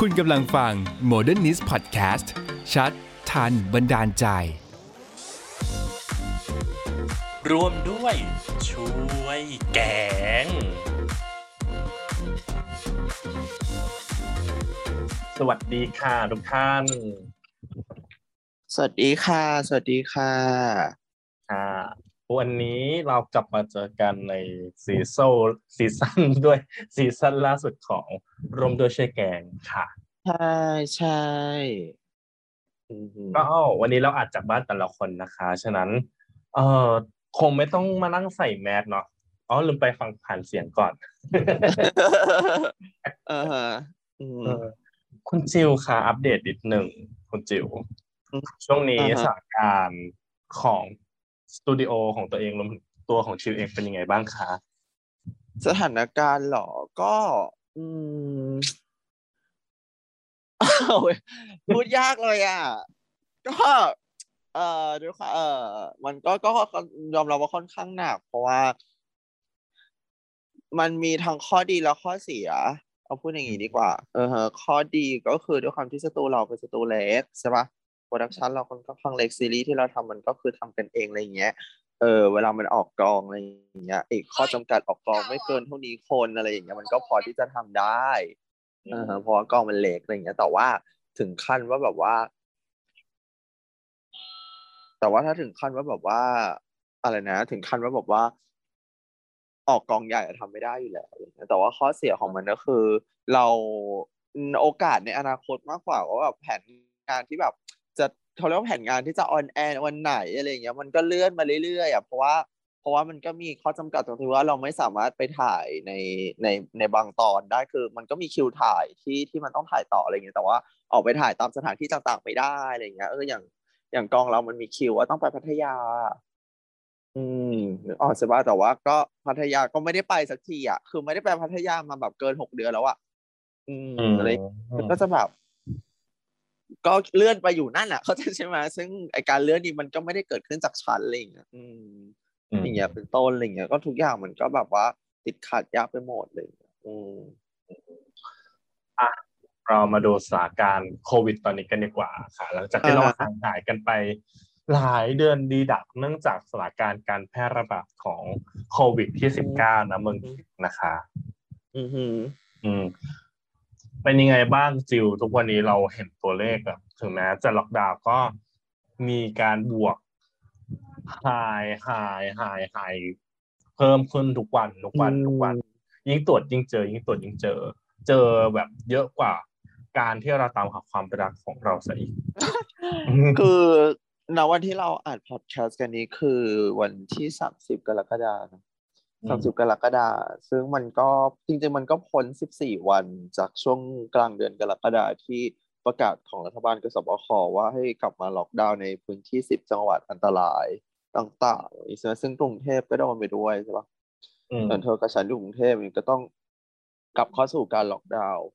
คุณกำลังฟัง Modernist Podcast ชัด ทันบันดาลใจร่วมด้วย ช่วยแกง สวัสดีค่ะทุกท่าน สวัสดีค่ะ สวัสดีค่ะ ค่ะ วันนี้เรากลับมาเจอกันในซีซั่นseason ด้วย season ล่าสุดของ ร่วมด้วยช่วยแกงค่ะใช่ใช่อือหือก็วันนี้เราอัดจากบ้านแต่ละคนนะคะ ฉะนั้น เออคงไม่ต้องมานั่งใส่แมสเนาะอ๋อลืมไปฟังผ่านเสียงก่อนเออฮะอืมเออคุณจิวค่ะ อัปเดตนิดหนึ่งคุณจิวอืมช่วงนี้อ่าฮะสถานการณ์ของสตูดิโอของตัวเองรวมถึงตัวของชิวเองเป็นยังไงบ้างคะสถานการณ์เหรอก็ อืมพูดยากเลยอะ ก็เอ่อด้วยค่ะเอ่อมันก็ก็ยอมรับว่าค่อนข้างหนัก เพราะว่า มันมีทั้งข้อดีและข้อเสียเอาพูดอย่างนี้ดีกว่า เออข้อดีก็คือด้วยความที่สตูเราเป็นสตูเล็กใช่ปะproduction เราค่อนข้างเล็กซีรีส์ที่เราทำมันก็คือทำกันเองอะไรอย่างเงี้ย ออเวลามันออกกองอะไรอย่างเงี้ยอีกข้อจำกัดออกกองไม่เกินเท่านี้คนอะไรอย่างเงี้ยมันก็พอที่จะทำได้อ่าฮะเพราะว่ากองมันเล็กอะไรอย่างเงี้ย แต่ว่าถึงขั้นว่าแบบว่า แต่ว่าถ้าถึงขั้นว่าแบบว่า อะไรนะ ถึงขั้นว่าแบบว่า ออกกองใหญ่อะทำไม่ได้อยู่แล้วอะไรอย่างเงี้ยแต่ว่าข้อเสียของมันก็คือ เราอืมโอกาสในอนาคตมากกว่าว่าแบบแผนงานที่แบบจะ เขาเรียกว่าแผนงานที่จะออนแอร์วันไหนอะไรอย่างเงี้ยมันก็เลื่อนมาเรื่อยๆอะเพราะว่าเพราะว่ามันก็มีข้อจำกัดตรงที่ว่าเราไม่สามารถไปถ่ายในในในบางตอนได้คือมันก็มีคิวถ่ายที่ที่มันต้องถ่ายต่ออะไรอย่างเงี้ยแต่ว่าออกไปถ่ายตามสถานที่ต่างๆไม่ได้อะไรอย่างเงี้ยเอออย่างอย่างกองเรามันมีคิวว่าต้องไปพัทยา อืมนึกออกใช่ป่ะแต่ว่าก็พัทยาก็ไม่ได้ไปสักทีอะคือไม่ได้ไปพัทยามาแบบเกินหกเดือนแล้วอะอืมอะไรมันก็จะแบบ ก็เลื่อนไปอยู่นั่นแหละเขาใจใช่ไหมซึ่งไอการเลื่อนนี้มันก็ไม่ได้เกิดขึ้นจากฉันอะไรอย่างเงี้ยอืมอืมอย่างเงี้ยเป็นต้นอะไรอย่างเงี้ยก็ทุกอย่างมันก็แบบว่าติดขัดยากไปหมดเลยอืมเรามาดูสถานการณ์โควิดตอนนี้กันดีกว่าค่ะ หลังจากที่เราอ่าห่างหายกันไปหลายเดือนดีดักเนื่องจากสถานการณ์การแพร่ระบาดของโควิดที่สิบเก้านะเมืองนะคะ อือหืออืม เป็นยังไงบ้างจิวทุกวันนี้เราเห็นตัวเลขอะถึงแม้จะล็อกดาวน์ก็มีการบวกหายหายหายหายเพิ่มขึ้นทุกวันทุกวันทุกวัน ยิ่งตรวจยิ่งเจอ ยิ่งตรวจยิ่งเจอ เจอแบบเยอะกว่าการที่เราตามหาความรักของเราซะอีก คือณวันที่เราอ่านพอดแคสต์กันนี้คือวันที่สามสิบกรกฎาคมอืม สามสิบกรกฎาคมซึ่งมันก็จริงๆ มันก็พ้นสิบสี่วันจากช่วงกลางเดือนกรกฎาคมที่ประกาศของรัฐบาลกสบคว่าให้กลับมาล็อกดาวน์ในพื้นที่สิบจังหวัดอันตรายต่างๆใช่ไหมซึ่งกรุงเทพก็โดนไปด้วยใช่ปะอืมส่วนเธอกับฉันอยู่กรุงเทพมันก็ต้องกลับเข้าสู่การล็อกดาวน์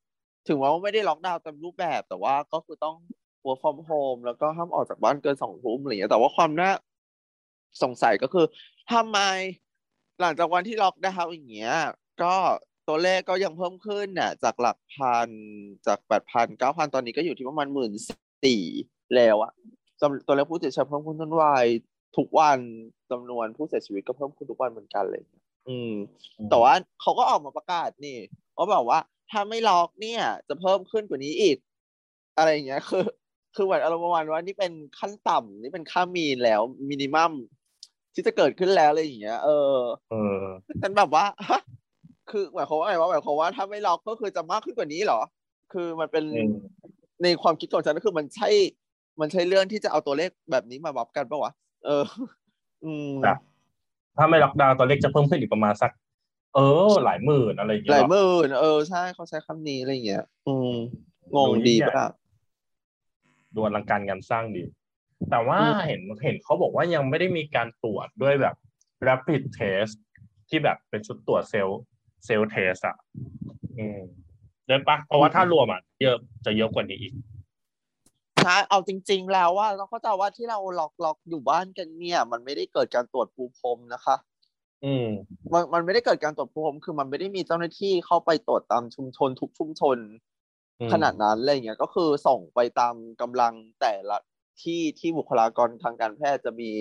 ถึงว่าไม่ได้ล็อกดาวน์เต็มรูปแบบแต่ว่าก็คือต้อง work from home แล้วก็ห้ามออกจากบ้านเกินสองทุ่มอะไรอย่างเงี้ยแต่ว่าความน่าสงสัยก็คือทำไม หลังจากวันที่ล็อกดาวน์อย่างเงี้ย ก็ตัวเลขก็ยังเพิ่มขึ้นน่ะ จากหลักพันจากแปดพันเก้าพันตอนนี้ก็อยู่ที่ประมาณหมื่นสี่แล้วอะจำตัวเลขผู้ติดเชื้อเพิ่มขึ้นทุกวันทุกวันจำนวนผู้เสียชีวิตก็เพิ่มขึ้นทุกวันเหมือนกันเลย อืม แต่ว่าเขาก็ออกมาประกาศนี่ว่าแบบว่าถ้าไม่ล็อกเนี่ย จะเพิ่มขึ้นกว่านี้อีก อะไรอย่างเงี้ยคือ คือเหมือนอารมณ์ประมาณว่านี่เป็นขั้นต่ำนี่เป็นค่ามีนแล้วมินิมัม ที่จะเกิดขึ้นแล้วอะไรอย่างเงี้ย เออเออฉันแบบว่าฮะคือหมายความว่าไงว่าหมายความว่าถ้าไม่ล็อกก็คือจะมากขึ้นกว่านี้เหรอ คือมันเป็นอืมในความคิดของฉันก็คือมันใช่ มันใช่เรื่องที่จะเอาตัวเลขแบบนี้มาบับกันปะวะเออ อืมครับถ้าไม่ล็อกดาวน์ตัวเลขจะเพิ่มขึ้นอีกประมาณสัก เออ หลายหมื่นอะไรอย่างหเงี้ลายยหมื่นเออใช่เขาใช้คำนี้อะไรอย่างเงี้ย อืมงงดีปะล่ะดูอลังการงานสร้างดี แต่ว่าอืมเห็นเห็นเขาบอกว่ายังไม่ได้มีการตรวจด้วยแบบ rapid test ที่แบบเป็นชุดตรวจ self self test อะอืมเดินปะเพราะว่าถ้ารวมอะเยอะจะเยอะกว่านี้อีกใช่เอาจริง ๆ แล้วว่าเราเข้าใจว่าที่เราล็อกล็อกอยู่บ้านกันเนี่ย มันไม่ได้เกิดการตรวจปูพรมนะคะ อืม มันมันไม่ได้เกิดการตรวจภูมิคือมันไม่ได้มีเจ้าหน้าที่เข้าไปตรวจตามชุมชนทุกชุมชนอืมขนาดนั้นอะไรเงี้ยก็คือส่งไปตามกำลังแต่ละ ที่ที่บุคลากรทางการแพทย์จะมี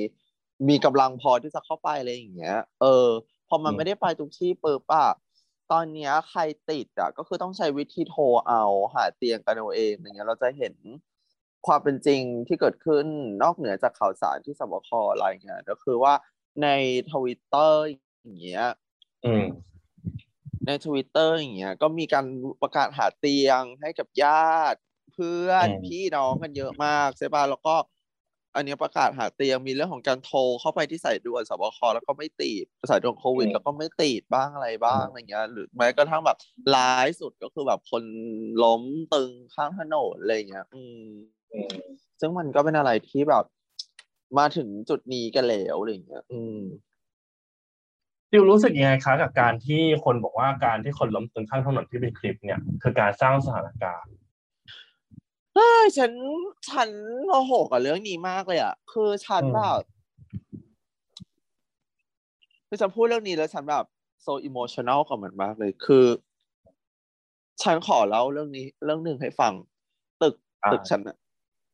มีกำลังพอที่จะเข้าไปอะไรอย่างเงี้ย เออ พอมันไม่ได้ไปทุกที่เปิดป่ะตอนเนี้ยใครติดอะก็คือต้องใช้วิธีโทรเอาหาเตียงกันเอาเองอย่างเงี้ยเราจะเห็นความเป็นจริงที่เกิดขึ้นนอกเหนือจากข่าวสารที่ศบคอะไรเงี้ยก็คือว่าในทวิตเตอร์อย่างเงี้ยอืมในทวิตเตอร์อย่างเงี้ยก็มีการประกาศหาเตียงให้กับญาติเพื่อนอืมพี่น้องกันเยอะมากใช่ป่ะแล้วก็ อันเนี้ยประกาศหาเตียงมีเรื่องของการโทรเข้าไปที่สายด่วนศบคแล้วก็ไม่ติดสายด่วนโควิด แล้วก็ไม่ติดบ้างอะไรบ้างอะไรเงี้ยหรือแม้กระทั่งแบบร้ายสุดก็คือแบบคนล้มตึงข้างถนนอะไรเงี้ย อืมอืมซึ่งมันก็เป็นอะไรที่แบบ มาถึงจุดนี้กันแล้วอะไรเงี้ย อืมดิวรู้สึกยังไงคะกับการที่คนบอกว่าการที่คนล้มตึงข้างถนนที่เป็นคลิปเนี่ย คือการสร้างสถานการณ์เฮ้ยฉันฉันโมโหกับเรื่องนี้มากเลยอะ คือฉันอืมแบบคือฉันพูดเรื่องนี้แล้วฉันแบบโซอิโมชัน a ลกับมันมากเลย คือ ฉันขอเล่าเรื่องนี้ เรื่องหนึ่งให้ฟัง ตึกอ่าตึกฉันอะ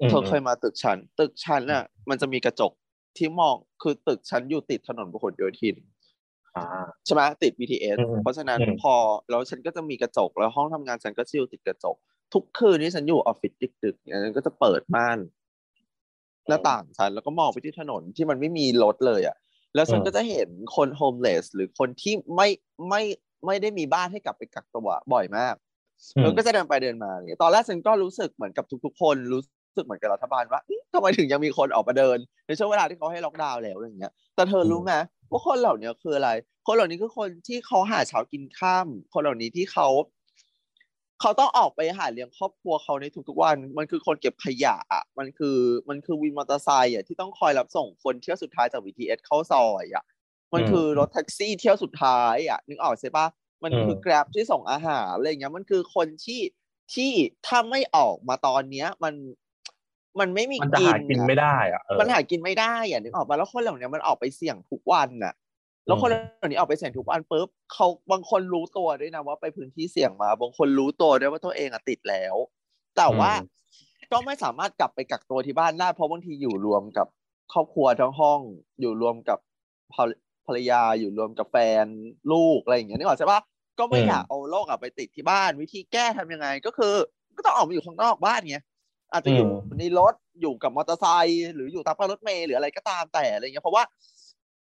อืมเธอเคยมาตึกฉัน ตึกฉันอะ มันจะมีกระจกที่มองคือตึกฉันอยู่ติดถนนพหลโยธินอ่าใช่ไหมติด BTS อืมเพราะฉะนั้นอืมพอแล้วฉันก็จะมีกระจก แล้วห้องทำงานฉันก็จะอยู่ติดกระจก ทุกคืนที่ฉันอยู่ออฟฟิศดึกๆเนี่ยฉันก็จะเปิดม่านหน้าต่างฉันแล้วก็มองไปที่ถนนที่มันไม่มีรถเลยอะ แล้วฉันก็จะเห็นคนโฮมเลสหรือคนที่ไม่ไม่ไม่ได้มีบ้านให้กลับไปกักตัวบ่อยมากอืมแล้วก็จะเดินไปเดินมาอย่างเงี้ยตอนแรกฉันก็รู้สึกเหมือนกับทุก ๆ คนรู้สึกเหมือนกับรัฐบาลว่าอื้อทำไมถึงยังมีคนออกมาเดิน ในช่วงเวลาที่เขาให้ล็อกดาวน์แล้วอย่างเงี้ย แต่เธอรู้ไหมว่าคนเหล่านี้คืออะไร คนเหล่านี้คือคนที่เขาหาเช้ากินข้ามคนเหล่านี้ที่เขา เขาต้องออกไปหาเลี้ยงครอบครัวเขาในทุกๆวัน มันคือคนเก็บขยะอะมันคือมันคือวินมอเตอร์ไซค์อะที่ต้องคอยรับส่งคนเที่ยวสุดท้ายจาก BTS เข้าซอยอะมันคือรถแท็กซี่เที่ยวสุดท้ายอะนึกออกใช่ปะมันคืออืม Grab ที่ส่งอาหารอะไรอย่างเงี้ยมันคือคนที่ที่ถ้าไม่ออกมาตอนเนี้ยมันมันไม่มีมันจะกินหากินอะไม่ได้อะเออมันหากินไม่ได้อะนึกออกปะแล้วคนเหล่านี้มันออกไปเสี่ยงทุกวันน่ะ แล้วคนเหล่านี้ออกไปเสี่ยงทุกวันปุ๊บเขาบางคนรู้ตัวด้วยนะว่าไปพื้นที่เสี่ยงมา บางคนรู้ตัวด้วยว่าตัวเองอะติดแล้ว แต่ว่าอืมก็ไม่สามารถกลับไปกักตัวที่บ้านได้เพราะบางทีอยู่รวมกับครอบครัวทั้งห้อง อยู่รวมกับภรรภรรยาอยู่รวมกับแฟนลูกอะไรอย่างเงี้ยนึกออกใช่ปะก็ไม่อืมอยากเอาโรคอะไปติดที่บ้าน วิธีแก้ทำยังไงก็คือ ก็ต้องออกมาอยู่ข้างนอกบ้านไงอาจจะอยู่ในรถอยู่กับมอเตอร์ไซค์หรืออยู่ตามป้ายรถเมล์หรืออะไรก็ตามแต่อะไรเงี้ยเพราะว่า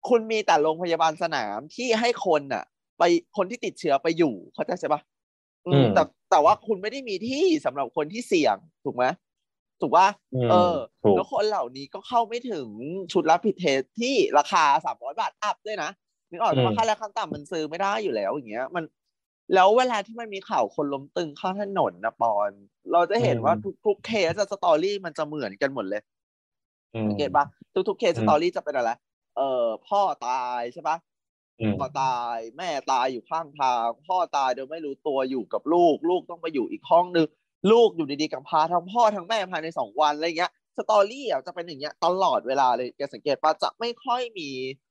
คุณมีแต่โรงพยาบาลสนามที่ให้คนน่ะ ไปคนที่ติดเชื้อไปอยู่เข้าใจใช่ปะอืมอืมแต่แต่ว่าคุณไม่ได้มีที่สำหรับคนที่เสี่ยงถูกไหมถูกปะมเออถูกแล้วคนเหล่านี้ก็เข้าไม่ถึงชุดรับผิดเทสที่ราคาสามร้อยบาทอัพด้วยนะนึกออกอืมว่าค่าแรงขั้นต่ำมันซื้อไม่ได้อยู่แล้วอย่างเงี้ย มันแล้วเวลาที่มันมีข่าวคนล้มตึงข้างถนนนะปอน เราจะเห็นว่าทุกๆเคสอะสตอรี่มันจะเหมือนกันหมดเลยอืมสังเกตปะทุกๆเคสอืสมตอรี่จะเป็นอะไร เอ่อพ่อตายใช่ปะอืมพ่อตายแม่ตายอยู่ข้างทาง พ่อตายโดยไม่รู้ตัวอยู่กับลูก ลูกต้องไปอยู่อีกห้องนึงลูกอยู่ดีๆกับพาทั้งพ่อทั้งแม่ภายในสองวันอะไรเงี้ยสตอรี่อะจะเป็นอย่างเงี้ยตลอดเวลาเลยแกสังเกตปะจะไม่ค่อยมี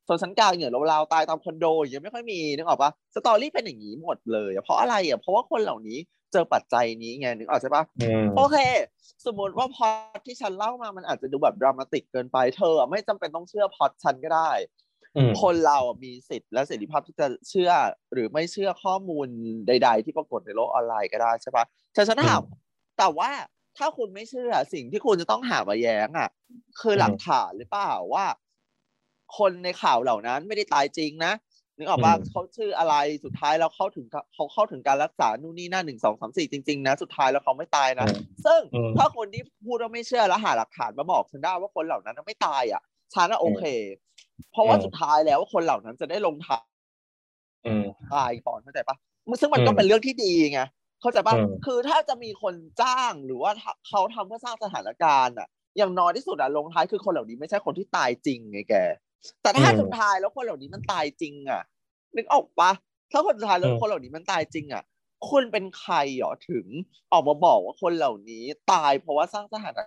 ชนชั้นกลางเหนือราวๆตายตามคอนโดอย่างเงี้ยไม่ค่อยมีนึกออกปะสตอรี่เป็นอย่างนี้หมดเลยอะเพราะอะไรอะเพราะว่าคนเหล่านี้ เจอปัจจัยนี้ไงนึกออกใช่ปะอืมโอเค สมมติว่าพล็อตที่ฉันเล่ามามันอาจจะดูแบบดรามาติกเกินไปเธออะไม่จำเป็นต้องเชื่อพล็อตฉันก็ได้อืมคนเราอะมีสิทธิ์และเสรีภาพที่จะเชื่อหรือไม่เชื่อข้อมูลใด ๆ ที่ปรากฏในโลกออนไลน์ก็ได้ใช่ปะแต่ฉันถามแต่ว่าถ้าคุณไม่เชื่อสิ่งที่คุณจะต้องหามาแย้งอะ คือหลักฐานหรือเปล่าว่า คนในข่าวเหล่านั้นไม่ได้ตายจริงนะ นึกออกปะอืมเขาชื่ออะไรสุดท้ายแล้วเข้าถึงเขาเข้าถึงการรักษานู่นนี่นั่นหนึ่งสองสามสี่จริงๆนะสุดท้ายแล้วเขาไม่ตายนะซึ่งอืมถ้าคนที่พูดว่าไม่เชื่อแล้วหาหลักฐานมาบอกฉันได้ว่าคนเหล่านั้นไม่ตายอะฉันน่ะโอเค เพราะว่าอืมสุดท้ายแล้วคนเหล่านั้นจะได้ลงทางอืมตายก่อนเข้าใจปะมันซึ่งมันก็อืมเป็นเรื่องที่ดีไงเข้าใจปะอืมคือถ้าจะมีคนจ้างหรือว่าถ้าเขาทำเพื่อสร้างสถานการณ์อะ อย่างน้อยที่สุดอะลงท้ายคือคนเหล่านี้ไม่ใช่คนที่ตายจริงไงแก แต่ถ้าอืมสุดท้ายแล้วคนเหล่านี้มันตายจริง อะ นึกออกปะถ้าคนสุดท้ายแล้วอืมคนเหล่านี้มันตายจริง อะคุณเป็นใครหรอถึงออกมาบอกว่าคนเหล่านี้ตายเพราะว่าสร้างสถาน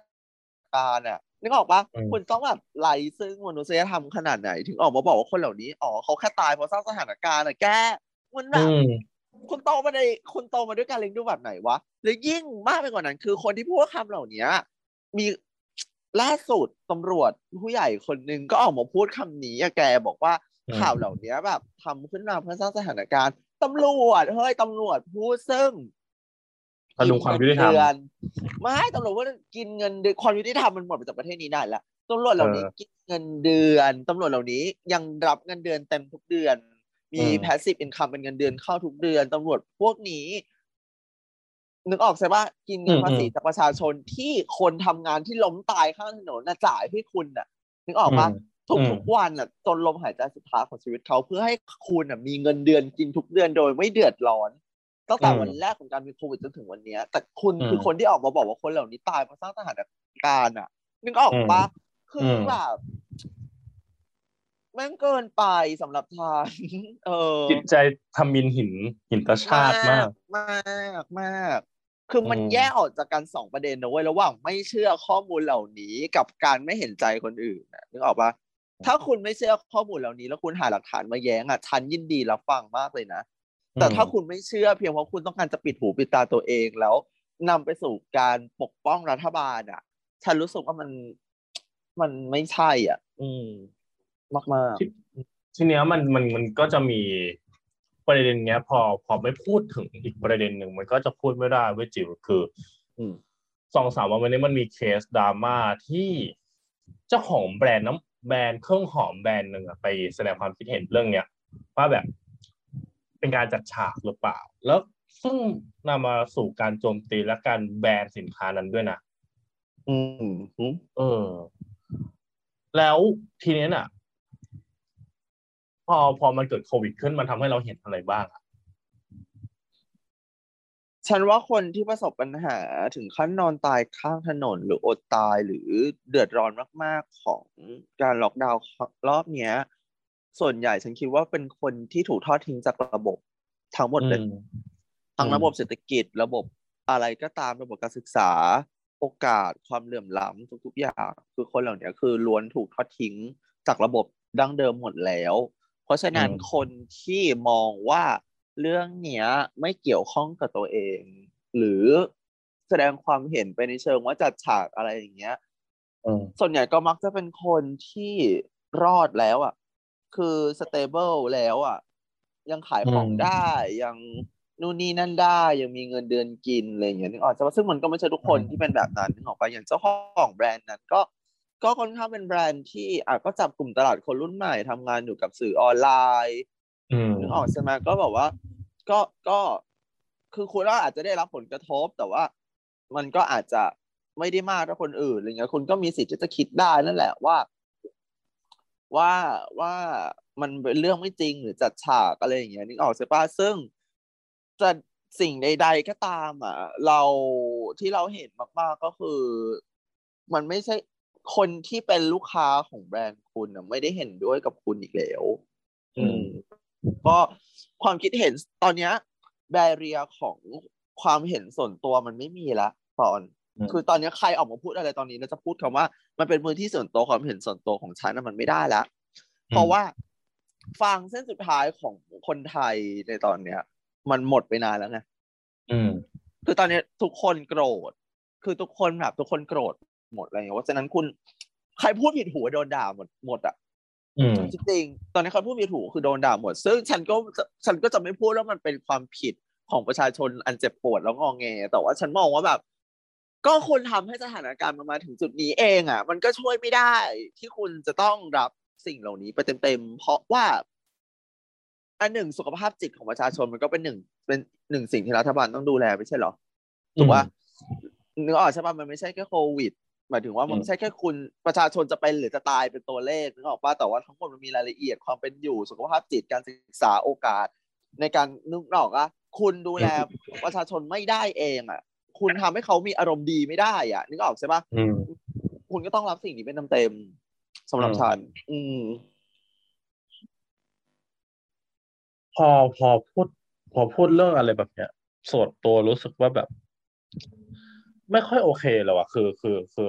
การณ์อะนึกออกปะอืมคุณต้องแบบไล่ซึ่งมนุษยธรรมขนาดไหน ถึงออกมาบอกว่าคนเหล่านี้อ๋อเขาแค่ตายเพราะสร้างสถานการณ์อะแกมันแบอืบมคุณโตมาในคุณโตมาด้วยการเลี้ยงดูแบบไหนวะหรือยิ่งมากไปกว่านั้น คือคนที่พูดคำเหล่านี้มี ล่าสุดตำรวจผู้ใหญ่คนหนึ่งก็ออกมาพูดคำนี้อะแกบอกว่าอืมข่าวเหล่านี้แบบทำขึ้นมาเพื่อสร้างสถานการณ์ตำรวจเฮ้ยตำรวจพูดซึ่งพดุงความยุติธรรมกินเงินเดือนไม่ตำรวจว่ากินเงินเดือนความยุติธรรมมันหมดไปจากประเทศนี้ได้ละตำรวจเหล่านี้เออกินเงินเดือนตำรวจเหล่านี้ยังรับเงินเดือนเต็มทุกเดือน มีอืม passive income เป็นเงินเดือนเข้าทุกเดือนตำรวจพวกนี้ นึกออกใช่ปะกินเงินภาษีจากประชาชนที่คนทำงานที่ล้มตายข้างถนนน่ะจ่ายให้คุณน่ะ นึกออกปะอืมทุกอืมทุกวันน่ะจนลมหายใจสุดท้ายของชีวิตเขาเพื่อให้คุณน่ะมีเงินเดือนกินทุกเดือนโดยไม่เดือดร้อนตั้งแต่อืมวันแรกของการมีโควิดจนถึงวันเนี้ยแต่คุณอืมคือคนที่ออกมาบอกว่าคนเหล่านี้ตายเพราะสร้างสถานการณ์อะ นึกออกปะคืออมแบบแม่งเกินไปสำหรับทานเออจิตใจทำมินหินหินตาชาติมาก มากมาก คือมันอืมแยกออกจากกันสองประเด็นนะเว้ยระหว่างไม่เชื่อข้อมูลเหล่านี้กับการไม่เห็นใจคนอื่นนะนึกออกปะถ้าคุณไม่เชื่อข้อมูลเหล่านี้ แล้วคุณหาหลักฐานมาแย้งอะฉันยินดีรับฟังมากเลยนะ แต่ถ้าคุณไม่เชื่อเพียงเพราะคุณต้องการจะปิดหูปิดตาตัวเองแล้วนำไปสู่การปกป้องรัฐบาลอะ ฉันรู้สึกว่ามันมันไม่ใช่อะ อืม มากมากที่ทีเนี้ยมันมันมันก็จะมี ประเด็นเนี้ย พอพอไม่พูดถึงอีกประเด็นหนึ่งมันก็จะพูดไม่ได้เว้ยจิ๋วคือๆอืมสองสามวันนี้มันมีเคสดราม่าที่เจ้าของแบรนด์น้ำแบรนด์เครื่องหอมแบรนด์หนึ่งอะไปแสดงความคิดเห็นเรื่องเนี้ยว่าแบบเป็นการจัดฉากหรือเปล่า แล้วซึ่งนำมาสู่การโจมตีและการแบนสินค้านั้นด้วยนะอืมอืมเออ แล้วทีนี้น่ะ พอพอมันเกิดโควิดขึ้นมันทำให้เราเห็นอะไรบ้างอะฉันว่าคนที่ประสบปัญหาถึงขั้นนอนตายข้างถนนหรืออดตายหรือเดือดร้อนมาก ๆ ของการล็อกดาวน์รอบเนี้ย ส่วนใหญ่ฉันคิดว่าเป็นคนที่ถูกทอดทิ้งจากระบบทั้งหมดเลยทั้งระบบเศรษฐกิจ ระบบอะไรก็ตามระบบการศึกษา โอกาสความเหลื่อมล้ำทุก ๆ อย่าง คือคนเหล่านี้คือล้วนถูกทอดทิ้งจากระบบดั้งเดิมหมดแล้ว เพราะฉะนั้นอืมคนที่มองว่าเรื่องเนี้ยไม่เกี่ยวข้องกับตัวเอง หรือแสดงความเห็นไปในเชิงว่าจัดฉากอะไรอย่างเงี้ยอืมส่วนใหญ่ก็มักจะเป็นคนที่รอดแล้วอะ คือสเตเบิลแล้วอะ ยังขายของอืมได้ยังนู่นนี่นั่นได้ยังมีเงินเดือนกินอะไรอย่างเงี้ยนึกออกใช่ปะซึ่งมันก็ไม่ใช่ทุกคนที่เป็นแบบนั้นนึกออกปะอย่างเจ้าของแบรนด์นั้นก็ ก็ค่อนข้างเป็นแบรนด์ที่อะก็จับกลุ่มตลาดคนรุ่นใหม่ทำงานอยู่กับสื่อออนไลน์อืมนึกออกใช่ไหมก็แบบว่า ก็ก็คือคุณก็อาจจะได้รับผลกระทบ แต่ว่า มันก็อาจจะไม่ได้มากเท่าคนอื่นอะไรเงี้ยคุณก็มีสิทธิ์ที่จะคิดได้นั่นแหละว่า ว่าว่ามันเป็นเรื่องไม่จริงหรือจัดฉากอะไรอย่างเงี้ยนึกออกใช่ปะซึ่งจะสิ่งใด ๆ ก็ตามอะ เราที่เราเห็นมาก ๆก็คือ มันไม่ใช่ คนที่เป็นลูกค้าของแบรนด์คุณอะไม่ได้เห็นด้วยกับคุณอีกแล้ว อืม ก็ความคิดเห็นตอนเนี้ยแบเรียของความเห็นส่วนตัวมันไม่มีละตอนอืมคือตอนเนี้ยใครออกมาพูดอะไรตอนนี้แล้วจะพูดคำว่า มันเป็นมือที่ส่วนตัวความเห็นส่วนตัวของฉันน่ะมันไม่ได้ละเพราะว่าฟังเส้นสุดท้ายของคนไทยในตอนเนี้ย มันหมดไปนานแล้วไงอืมคือตอนเนี้ยทุกคนโกรธ คือทุกคนแบบทุกคนโกรธ หมดอะไรอย่างเงี้ยเพราะฉะนั้นคุณใครพูดผิดหูโดนด่าหมดหมดอะอืมจริงๆตอนนี้เขาพูดผิดถูกคือโดนด่าหมด ซึ่งฉันก็จะฉันก็จะไม่พูดว่ามันเป็นความผิดของประชาชนอันเจ็บปวดแล้วงองแงแต่ว่าฉันมองว่าแบบ ก็คุณทำให้สถานการณ์มันมาถึงจุดนี้เองอะ มันก็ช่วยไม่ได้ที่คุณจะต้องรับสิ่งเหล่านี้ไปเต็มๆเพราะว่า อันหนึ่งสุขภาพจิตของประชาชนมันก็เป็นหนึ่งเป็นหนึ่งสิ่งที่รัฐบาลต้องดูแลไม่ใช่เหรอถูกปะนึกออกใช่ปะมันไม่ใช่แค่โควิด หมายถึงว่ามันอืมไม่ใช่แค่คุณประชาชนจะเป็นหรือจะตายเป็นตัวเลขนึกออกปะแต่ว่าทั้งหมดมันมีรายละเอียดความเป็นอยู่สุขภาพจิตการศึกษาโอกาส ในการนึกออกอะคุณดูแลประชาชนไม่ได้เองอะคุณทำให้เขามีอารมณ์ดีไม่ได้อะนึกออกใช่ปะอืมคุณก็ต้องรับสิ่งนี้เป็นเต็มๆสำหรับอืมฉันอืมพอพอพูด พอพูดเรื่องอะไรแบบเนี้ยส่วนตัวรู้สึกว่าแบบ ไม่ค่อยโอเคเลยว่ะคือคือคือ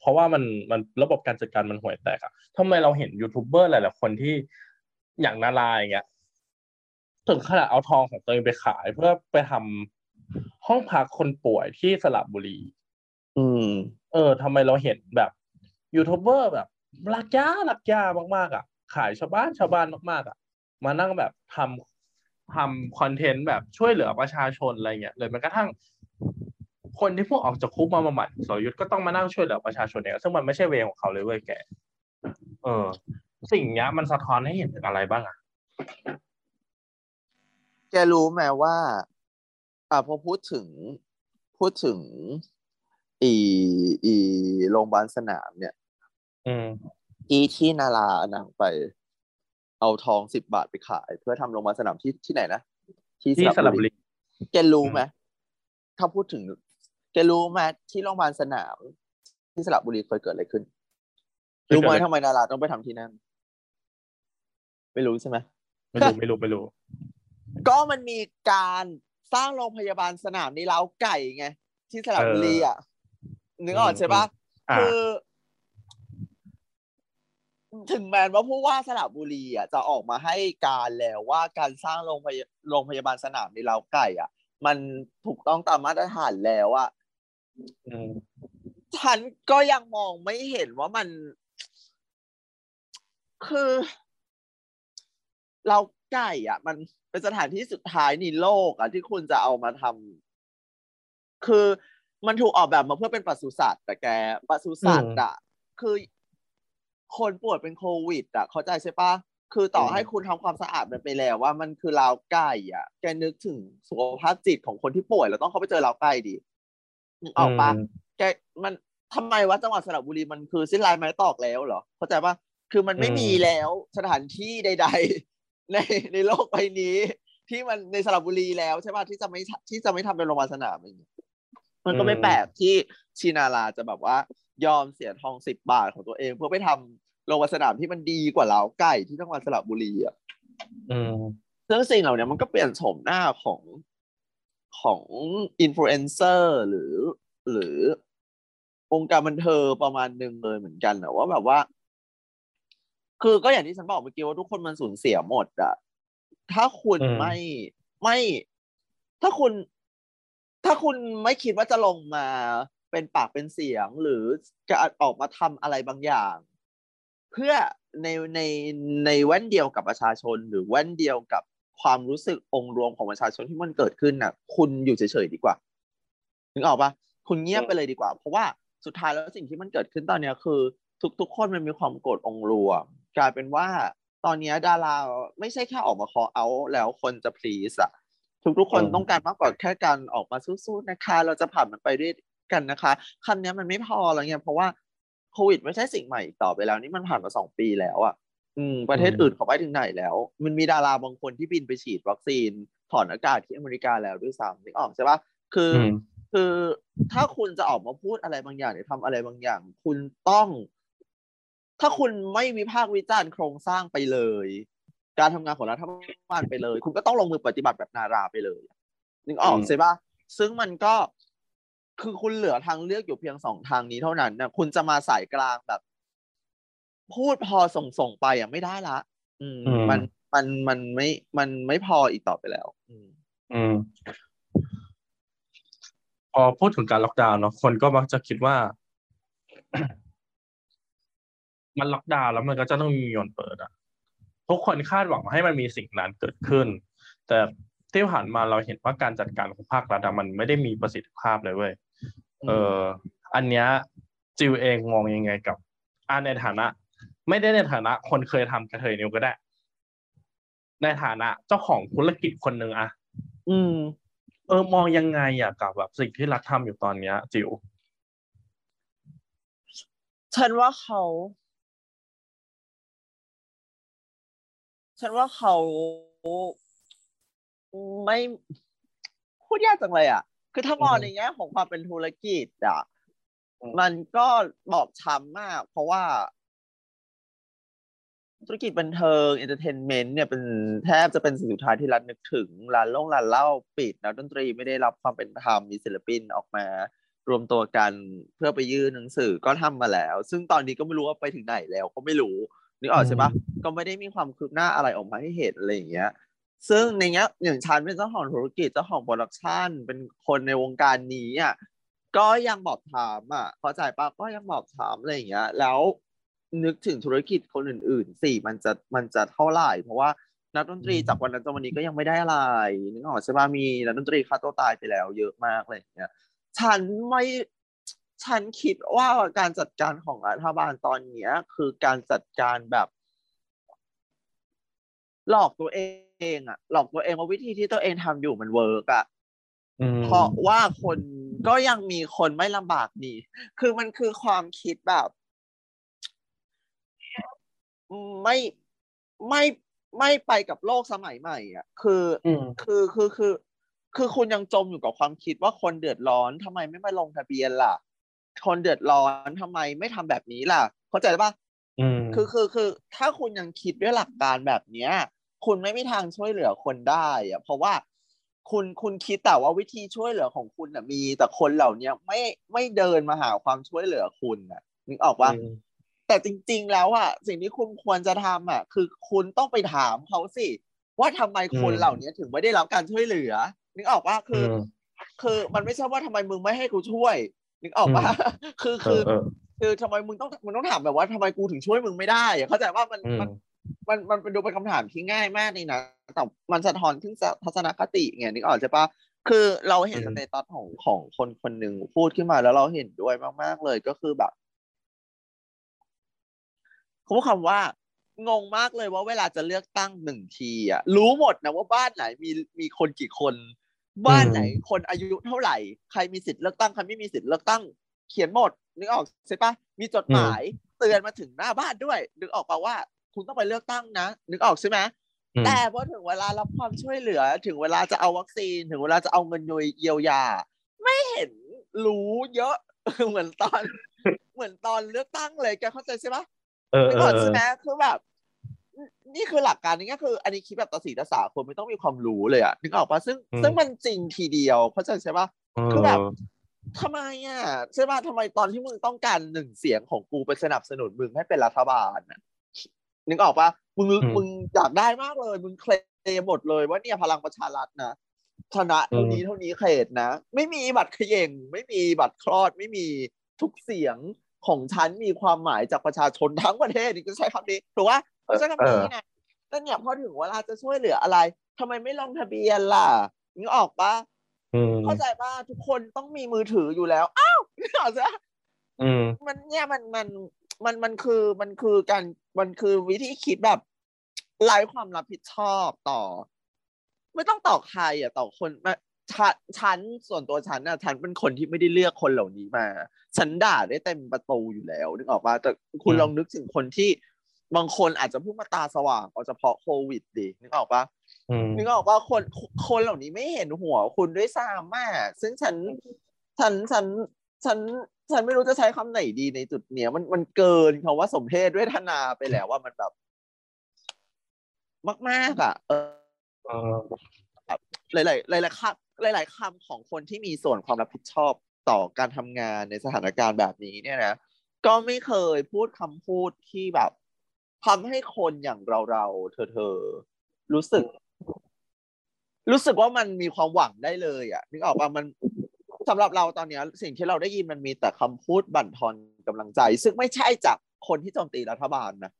เพราะว่ามันมันระบบการจัดการมันห่วยแตกอะทำไมเราเห็นยูทูบเบอร์หลายๆคนที่อย่างนาราอย่างเงี้ยถึงขนาดเอาทองของตัวเองไปขายเพื่อไปทำห้องพักคนป่วยที่สระบุรี อืม เออทำไมเราเห็นแบบยูทูบเบอร์แบบรักยารักยามากๆอะ ขายชาวบ้านชาวบ้านมาก ๆ อะ มานั่งแบบทำทำคอนเทนต์แบบช่วยเหลือประชาชนอะไรเงี้ยเลยแม้กระทั่ง คนที่พวกออกจากคุกมาบำบัดสรยุทธ์ก็ต้องมานั่งช่วยเหลือประชาชนเนี่ยซึ่งมันไม่ใช่เวของเขาเลยเว้ยแกเออ สิ่งเนี้ยมันสะท้อนให้เห็นถึงอะไรบ้างอะแกรู้ไหมว่า อ่าพอพูดถึงพูดถึง อีอีโรงพยาบาลสนามเนี่ย อืมอีที่นาราอนางไป เอาทองสิบบาทไปขาย เพื่อทำโรงพยาบาลสนามที่ที่ไหนนะที่สระบุรีแกรู้ไหมถ้าพูดถึง แกรู้ไหมที่โรงพยาบาลสนาม ที่สระบุรีเคยเกิดอะไรขึ้น รู้ไหมทำไมนาราต้องไปทำที่นั่น ไม่รู้ใช่ไหมไม่รู้ไม่รู้ไม่รู้ ก็มันมีการสร้างโรงพยาบาลสนามในเล้าไก่ไง ที่สระบุรีอะนึกออกใช่ปะอ่าคือ ถึงแม้ว่าผู้ว่าสระบุรีอะจะออกมาให้การแล้วว่าการสร้างโรงพยาโรงพยาบาลสนามในเล้าไก่ อะ มันถูกต้องตามมาตรฐานแล้วอะอืม ฉันก็ยังมองไม่เห็นว่ามัน คือ เราไก่อะ มันเป็นสถานที่สุดท้ายในโลกอะ ที่คุณจะเอามาทำคือมันถูกออกแบบมาเพื่อเป็นปศุสัตว์แต่แกปศุสัตว์อะ คือคนป่วยเป็นโควิด อะ เข้าใจใช่ปะคือต่อให้คุณทำความสะอาดมันไปแล้วว่ามันคือราวไก่อะ แกนึกถึงสุขภาพจิตของคนที่ป่วยแล้วต้องเข้าไปเจอราวไก่ดิ นึกออกปะแกมันทำไมวะจังหวัดสระบุรีมันคือสิ้นลายไม้ตอกแล้วเหรอ เข้าใจปะคือมันไม่อืมมีแล้วสถานที่ใด ๆ ในในโลกใบนี้ ที่มันในสระบุรีแล้วใช่ปะที่จะไม่ที่จะไม่ทำเป็นโรงพยาบาลสนามอย่างเงี้ยมันก็ไม่แปลกที่ชินาราจะแบบว่ายอมเสียทองสิบบาทของตัวเอง เพื่อไปทำโรงพยาบาลสนามที่มันดีกว่าเหล้าไก่ที่จังหวัดสระบุรีอะอืมซึ่งสิ่งเหล่านี้มันก็เปลี่ยนโฉมหน้าของ ของอินฟลูเอนเซอร์หรือ หรือวงการบันเทิงประมาณหนึ่งเลยเหมือนกันนะว่าแบบว่า คือก็อย่างที่ฉันบอกเมื่อกี้ว่าทุกคนมันสูญเสียหมดอะถ้าคุณอืมไม่ไม่ ถ้าคุณ ถ้าคุณไม่คิดว่าจะลงมาเป็นปากเป็นเสียงหรือจะออกมาทำอะไรบางอย่าง เพื่อในในในแว่นเดียวกับประชาชนหรือแว่นเดียวกับ ความรู้สึกองค์รวมของประชาชนที่มันเกิดขึ้นน่ะ คุณอยู่เฉยๆดีกว่านึกออกปะคุณเงียบไปเลยดีกว่า เพราะว่าสุดท้ายแล้วสิ่งที่มันเกิดขึ้นตอนเนี้ยคือ ทุกๆคนมันมีความโกรธองค์รวม กลายเป็นว่าตอนนี้ดาราไม่ใช่แค่ออกมาคอเอาแล้วคนจะพลีสอะทุกๆคนต้องการมากกว่าแค่การออกมาสู้ๆนะคะ เราจะผ่านมันไปด้วยกันนะคะคำนี้มันไม่พอแล้วไงเพราะว่าโควิดไม่ใช่สิ่งใหม่อีกต่อไปแล้ว นี่มันผ่านมาสองปีแล้วอะ อืมประเทศอืมอื่นเขาไปถึงไหนแล้ว มันมีดาราบางคนที่บินไปฉีดวัคซีนถอนอากาศที่อเมริกาแล้วด้วยซ้ำนึกออกใช่ปะคือออืมคือถ้าคุณจะออกมาพูดอะไรบางอย่างหรือทำอะไรบางอย่าง คุณต้อง ถ้าคุณไม่วิพากษ์วิจารณ์โครงสร้างไปเลย การทำงานของรัฐบาลไปเลย คุณก็ต้องลงมือปฏิบัติแบบนาราไปเลยนึกออกอืมใช่ปะซึ่งมันก็คือคุณเหลือทางเลือกอยู่เพียงสองทางนี้เท่านั้นนะคุณจะมาสายกลางแบบ พูดพอส่งส่งๆไปอะไม่ได้ละอืมอืม มันมันมันไม่มันไม่พออีกต่อไปแล้วอืมอืมพอพูดถึงการล็อกดาวน์เนาะคนก็มักจะคิดว่า มันล็อกดาวน์แล้วมันก็จะต้องมียนเปิดอะทุกคนคาดหวังให้มันมีสิ่งนั้นเกิดขึ้น แต่ที่ผ่านมาเราเห็นว่าการจัดการของภาครัฐอะมันไม่ได้มีประสิทธิภาพเลยเว้ยเอออันเนี้ยจิวเองมองยังไงกับอ่าในฐานะ ไม่ได้ในฐานะคนเคยทำกระเทยนิวก็ได้ ในฐานะเจ้าของธุรกิจคนหนึ่งอะอืม เออมองยังไงอะกับแบบสิ่งที่รัฐทำอยู่ตอนเนี้ย จิวฉันว่าเขา ฉันว่าเขาไม่พูดยากจังเลยอะ คือถ้ามองอืมในแง่ของความเป็นธุรกิจอะอืมมันก็บอบช้ำมาก เพราะว่า ธุรกิจบันเทิง entertainment เนี่ยเป็นแทบจะเป็นสิ่งสุดท้ายที่รัฐนึกถึงร้านโล่งร้านเหล้าปิดนักดนตรีไม่ได้รับความเป็นธรรมมีศิลปินออกมารวมตัวกันเพื่อไปยื่นหนังสือก็ทำมาแล้ว ซึ่งตอนนี้ก็ไม่รู้ว่าไปถึงไหนแล้วก็ไม่รู้นึกออกใช่ปะก็ไม่ได้มีความคืบหน้าอะไรออกมาให้เห็นอะไรอย่างเงี้ยซึ่งในเนี้ยอย่างฉันเป็นเจ้าของธุรกิจเจ้าของ production เป็นคนในวงการนี้อะก็ยังบอบช้ำอะเข้าใจปะก็ยังบอบช้ำอะไรอย่างเงี้ย แล้ว นึกถึงธุรกิจคนอื่นๆสิมันจะมันจะเท่าไหร่ เพราะว่านักดนตรีจากวันนั้นจนวันนี้ก็ยังไม่ได้อะไรนึกออกใช่ปะมีนักดนตรีฆ่าตัวตายไปแล้วเยอะมากอะไรอย่างเงี้ยฉันไม่ฉันคิดว่าการจัดการของรัฐบาลตอนเนี้ย คือการจัดการแบบ หลอกตัวเองอะหลอกตัวเองว่าวิธีที่ตัวเองทำอยู่มันเวิร์กอะอืมเพราะว่าคนก็ยังมีคนไม่ลำบากนี่คือมันคือความคิดแบบ ไม่ไม่ไม่ไปกับโลกสมัยใหม่ อะ คืออืมคือคือคือ คือคุณยังจมอยู่กับความคิดว่าคนเดือดร้อนทำไมไม่มาลงทะเบียนล่ะ คนเดือดร้อนทำไมไม่ทำแบบนี้ล่ะ เข้าใจปะอืมคือคือคือ ถ้าคุณยังคิดด้วยหลักการแบบเนี้ย คุณไม่มีทางช่วยเหลือคนได้อะเพราะว่าคุณคุณคิดแต่ว่าวิธีช่วยเหลือของคุณน่ะมีแต่คนเหล่าเนี้ยไม่ไม่เดินมาหาความช่วยเหลือคุณน่ะนึกออกปะอืม แต่จริง ๆ แล้วอะสิ่งที่คุณควรจะทำอะคือคุณต้องไปถามเขาสิ ว่าทำไมคนเหล่านี้ถึงไม่ได้รับการช่วยเหลือ นึกออกว่าคืออือมคือมันไม่ใช่ว่าทำไมมึงไม่ให้กูช่วย นึกออกว่าคือเอคืออเออคือทำไมมึงต้องมึงต้องถามแบบว่าทำไมกูถึงช่วยมึงไม่ได้อะเข้าใจว่ามันอืมมันมันมันเป็นดูเป็นคำถามที่ง่ายมากนี่นะแต่มันสะท้อนถึงทัศนคติไงนึกออกใช่ปะคือเราเห็นสเตตัสของของคนคนหนึ่งพูดขึ้นมาแล้วเราเห็นด้วยมาก ๆ เลยก็คือแบบ เขาพูดคำว่างงมากเลยว่าเวลาจะเลือกตั้งหนึ่งทีอะรู้หมดนะว่าบ้านไหนมีมีคนกี่คน บ้านไหนคนอายุเท่าไหร่ ใครมีสิทธิ์เลือกตั้งใครไม่มีสิทธิ์เลือกตั้ง เขียนหมดนึกออกใช่ปะมีจดหมายเตือนมาถึงหน้าบ้านด้วย นึกออกปะว่า คุณต้องไปเลือกตั้งนะนึกออกใช่ไหมอืมแต่พอถึงเวลารับความช่วยเหลือถึงเวลาจะเอาวัคซีนถึงเวลาจะเอาเงินเยียวยา ไม่เห็นรู้เยอะเหมือนตอน เหมือนตอนเลือกตั้งเลยแกเข้าใจใช่ปะ เออนึกเออออกเอใช่อไหมคือแบบ นี่คือหลักการนี้ก็คือ อันนี้คิดแบบตาสีตาสาคนไม่ต้องมีความรู้เลยอะนึกออกปะซึ่งซึ่งมันจริงทีเดียวเข้าใจใช่ปะคือแบบทำไมอะใช่ป่ะทำไมตอนที่มึงต้องการหนึ่งเสียงของกูไปสนับสนุนมึงให้เป็นรัฐบาลน่ะนึกออกปะมึงอืมมึงอยากได้มากเลย มึงเคลมหมดเลยว่าเนี่ยพลังประชารัฐนะชนะเท่านี้เท่านี้เขตนะ ไม่มีบัตรเขย่งไม่มีบัตรคลอดไม่มีทุกเสียง ของฉันมีความหมายจากประชาชนทั้งประเทศนี่ก็ใช้คำนี้ถูกปะก็ใช้คำนี้ไงแต่เนี่ยพอถึงเวลาจะช่วยเหลืออะไรทำไมไม่ลงทะเบียนล่ะนึกออกปะอืมเข้าใจป่ะทุกคนต้องมีมือถืออยู่แล้วอ้าวนึกออกใช่อืมมันเนี่ยมันมันมันมันคือมันคือการมันคือวิธีคิดแบบไร้ความรับผิดชอบต่อ ไม่ต้องต่อใครอะต่อคนมา ฉันฉันส่วนตัวฉันน่ะฉันเป็นคนที่ไม่ได้เลือกคนเหล่านี้มา ฉันด่าได้เต็มประตูอยู่แล้วนึกออกป่ะแต่คุณอืมลองนึกถึงคนที่บางคนอาจจะเพิ่งมาตาสว่างเอาเฉพาะโควิดดินึกออกป่ะอืมนึกออกว่าคนคนเหล่านี้ไม่เห็นหัวคุณด้วยซ้ำอะซึ่งฉันฉันฉันฉันฉันไม่รู้จะใช้คำไหนดีในจุดเนี้ยมันมันเกินคำว่าสมเพศด้วยทนาไปแล้วว่ามันแบบ มาก ๆ อะ เออเออหลายๆหลายๆคำ หลาย ๆคำของคนที่มีส่วนความรับผิดชอบต่อการทำงานในสถานการณ์แบบนี้เนี่ยนะก็ไม่เคยพูดคำพูดที่แบบทำให้คนอย่างเราเราๆเธอเธอๆรู้สึก รู้สึกว่ามันมีความหวังได้เลยอะนึกออกว่ามันสำหรับเราตอนเนี้ย สิ่งที่เราได้ยินมันมีแต่คำพูดบั่นทอนกำลังใจ ซึ่งไม่ใช่จากคนที่โจมตีรัฐบาลนะ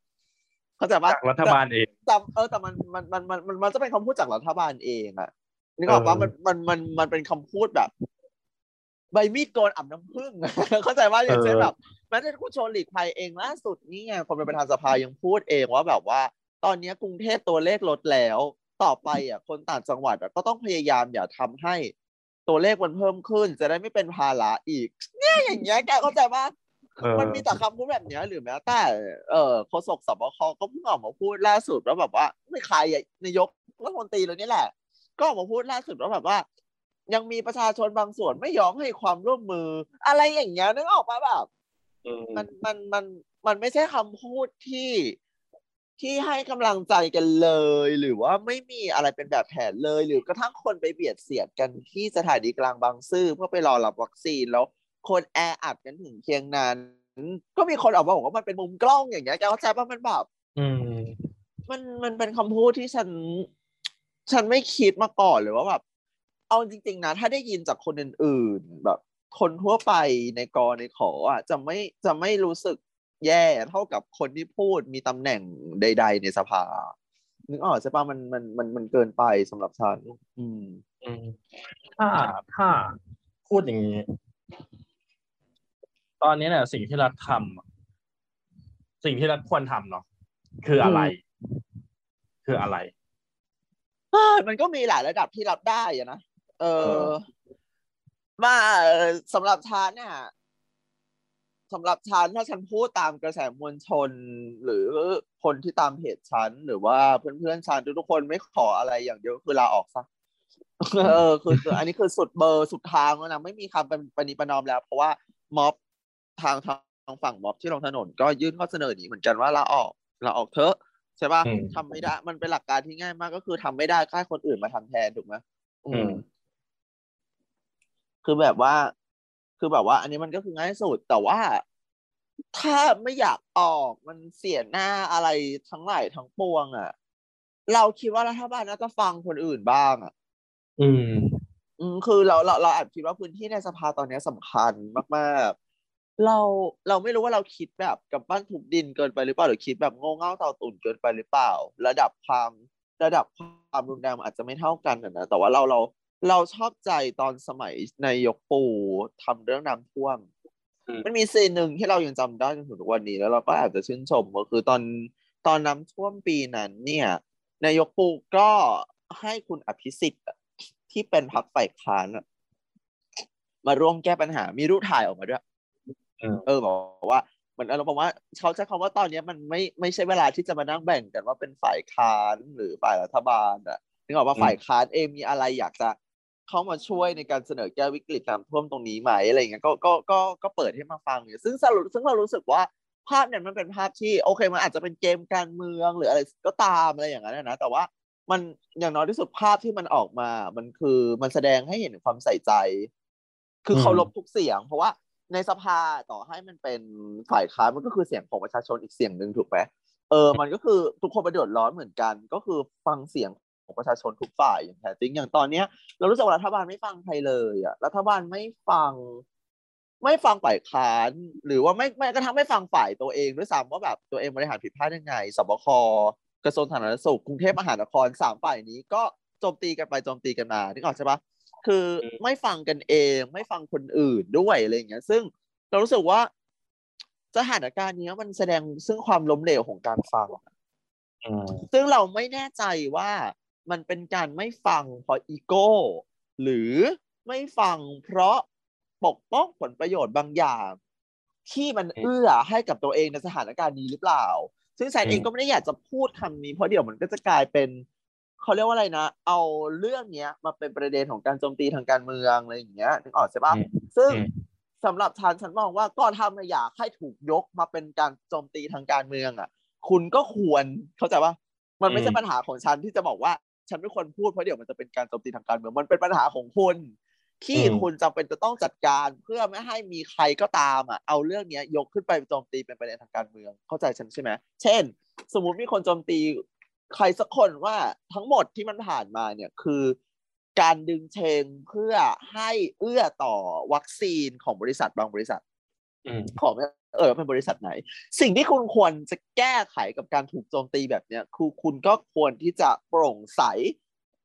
เข้าใจปะจากรัฐบาลเองแต่เออแต่มันมันมันมันมันมันจะเป็นคำพูดจากรัฐบาลเองอะ นึกออกปะเออมันมันมันมันเป็นคำพูดแบบ ใบมีดโกนอับน้ำผึ้งเข้าใจว่าอย่างเช่นแบบแม้แต่คุณชวนหลีกภัยเองล่าสุดนี่ไงคนเป็นประธานสภายังพูดเองว่าแบบว่า ตอนนี้กรุงเทพตัวเลขลดแล้ว ต่อไปอะ คนต่างจังหวัดอะก็ต้องพยายามอย่าทำให้ตัวเลขมันเพิ่มขึ้น จะได้ไม่เป็นภาระอีก เนี่ยอย่างเงี้ยแกเข้าใจว่าเออมันมีแต่คำพูดแบบเนี้ยหรือแม้แต่เออโฆษกสบคก็เพิ่งออกมาพูดล่าสุดว่าแบบว่า ไม่ใครอะนายกรัฐมนตรีเลยนี่แหละ ก็ออกมาพูดล่าสุดว่าแบบว่า ยังมีประชาชนบางส่วนไม่ยอมให้ความร่วมมือ อะไรอย่างเงี้ยนึกออกปะแบบอืมมันมันมันมันไม่ใช่คำพูดที่ที่ให้กำลังใจกันเลย หรือว่าไม่มีอะไรเป็นแบบแผนเลย หรือกระทั่งคนไปเบียดเสียดกันที่สถานีกลางบางซื่อเพื่อไปรอรับวัคซีนแล้วคนแออัดกันถึงเคียงนานก็มีคนออกมาบอกว่ามันเป็นมุมกล้องอย่างเงี้ยแกเข้าใจป่ะมันแบบอืมมันมันเป็นคำพูดที่ฉัน ฉันไม่คิดมาก่อนเลยว่าแบบเอาจริงๆนะถ้าได้ยินจากคนอื่นๆแบบ คนทั่วไปในกอในขออะจะไม่จะไม่รู้สึกแย่เท่ากับคนที่พูดมีตำแหน่งใด ๆ ในสภานึกออกใช่ปะมันมันมันมันเกินไปสำหรับฉันอืมอืมถ้าถ้าพูดอย่างนี้ ตอนนี้เนี่ยสิ่งที่รัฐทำสิ่งที่รัฐควรทำเนาะคืออะไร คืออะไร มันก็มีหลายระดับที่รับได้อะนะเออมาสำหรับฉันเนี่ยสำหรับฉันถ้าฉันพูดตามกระแสมวลชน หรือคนที่ตามเพจฉันหรือว่าเพื่อนๆฉันทุกๆคนไม่ขออะไรอย่างเดียวคือลาออกซะเออคือคืออันนี้คือสุดเบอร์สุดทางแล้วนะไม่มีคำเป็นปณิประนอมแล้ว เพราะว่าม็อบทางทางฝั่งม็อบที่ลงถนน ก็ยื่นข้อเสนอนี้เหมือนกันว่าลาออกลาออกเถอะ ใช่ปะอืมทำไม่ได้ มันเป็นหลักการที่ง่ายมากก็คือทำไม่ได้ก็ให้คนอื่นมาทำแทนถูกไหมอือืมมคือแบบว่า คือแบบว่า อันนี้มันก็คือง่ายสุดแต่ว่าถ้าไม่อยากออกมันเสียหน้าอะไรทั้งหลายทั้งปวงอะ เราคิดว่ารัฐบาลน่าจะฟังคนอื่นบ้างอะ อืม อืมคือเราเราเราแอบคิดว่าพื้นที่ในสภาตอนนี้สำคัญมากๆ เราเราไม่รู้ว่าเราคิดแบบกับบ้านถูกดินเกินไปหรือเปล่าหรือคิดแบบโง่เง่าเต่าตุ่นเกินไปหรือเปล่า ระดับความระดับความรุนแรงมันอาจจะไม่เท่ากันนะนะแต่ว่าเราเราเราชอบใจตอนสมัยนายกปู่ทำเรื่องน้ำท่วมอืมมันมีซีนหนึ่งที่เรายังจำได้จนถึงทุกวันนี้แล้วเราก็อาจจะชื่นชมก็คือตอนตอนน้ำท่วมปีนั้น เนี่ยนายกปูก็ให้คุณอภิสิทธิ์อะที่เป็นพรรคฝ่ายค้านอะมาร่วมแก้ปัญหามีรูปถ่ายออกมาด้วยอืม เออบอกว่าเหมือนอารมณ์ประมาณว่าเขาใช้คำว่าตอนเนี้ยมันไม่ไม่ใช่เวลาที่จะมานั่งแบ่งกันว่าเป็นฝ่ายค้านหรือฝ่ายรัฐบาลอะนึกออกว่าอืมฝ่ายค้านเองมีอะไรอยากจะเข้ามาช่วยในการเสนอแก้วิกฤตน้ำท่วมตรงนี้ไหมอะไรอย่างเงี้ยก็ก็ก็ก็เปิดให้มาฟังเนี่ยซึ่งสรุปซึ่งเรารู้สึกว่าภาพเนี่ยมันเป็นภาพที่โอเคมันอาจจะเป็นเกมการเมืองหรืออะไรก็ตามอะไรอย่างนั้นนะแต่ว่ามันอย่างน้อยที่สุดภาพที่มันออกมา มันคือมันแสดงให้เห็นถึงความใส่ใจ คืออืมเคารพทุกเสียง เพราะว่า ในสภาต่อให้มันเป็นฝ่ายค้านมันก็คือเสียงของประชาชนอีกเสียงหนึ่งถูกไหมเออ มันก็คือทุกคนประเดือดร้อนเหมือนกัน ก็คือฟังเสียงของประชาชนทุกฝ่ายอย่างแท้จริงอย่างตอนเนี้ย เรารู้สึกว่ารัฐบาลไม่ฟังใครเลยอะรัฐบาลไม่ฟัง ไม่ฟังฝ่ายค้าน หรือว่าไม่ไม่กระทั่งไม่ฟังฝ่ายตัวเองด้วยซ้ำว่าแบบตัวเองบริหารผิดพลาดยังไงสบคกระทรวงสาธารณสุขกรุงเทพมหานครสามฝ่ายนี้ก็โจมตีกันไปโจมตีกันมานึกออกใช่ปะ คือไม่ฟังกันเองไม่ฟังคนอื่นด้วยอะไรอย่างเงี้ย ซึ่งเรารู้สึกว่าสถานการณ์เนี้ยมันแสดงซึ่งความล้มเหลวของการฟังอืมซึ่งเราไม่แน่ใจว่ามันเป็นการไม่ฟังเพราะอีโก้ หรือไม่ฟังเพราะปกป้องผลประโยชน์บางอย่าง ที่มันอืมเอื้อให้กับตัวเองในสถานการณ์นี้หรือเปล่า ซึ่งแซนอืมเองก็ไม่ได้อยากจะพูดคำนี้เพราะเดี๋ยวมันก็จะกลายเป็น เขาเรียกว่าอะไรนะ เอาเรื่องเนี้ยมาเป็นประเด็นของการโจมตีทางการเมืองอะไรอย่างเงี้ยนึกออกใช่ปะอืมซึ่งอืมสำหรับฉันฉันมองว่าก็ถ้าไม่อยากให้ถูกยกมาเป็นการโจมตีทางการเมืองอะ คุณก็ควรเข้าใจว่ามันไม่ใช่อืมปัญหาของฉันที่จะบอกว่าฉันไม่ควรพูดเพราะเดี๋ยวมันจะเป็นการโจมตีทางการเมืองมันเป็นปัญหาของคุณที่อืมคุณจำเป็นจะต้องจัดการเพื่อไม่ให้มีใครก็ตามอะเอาเรื่องเนี้ยยกขึ้นไปโจมตีเป็นประเด็นทางการเมืองเข้าใจฉันใช่ไหมเช่น สมมุติมีคนโจมตี ใครสักคนว่าทั้งหมดที่มันผ่านมาเนี่ยคือ การดึงเชงเพื่อให้เอื้อต่อวัคซีนของบริษัทบางบริษัทอืมขอไม่เออเป็นบริษัทไหน สิ่งที่คุณควรจะแก้ไขกับการถูกโจมตีแบบเนี้ยคือคุณก็ควรที่จะโปร่งใส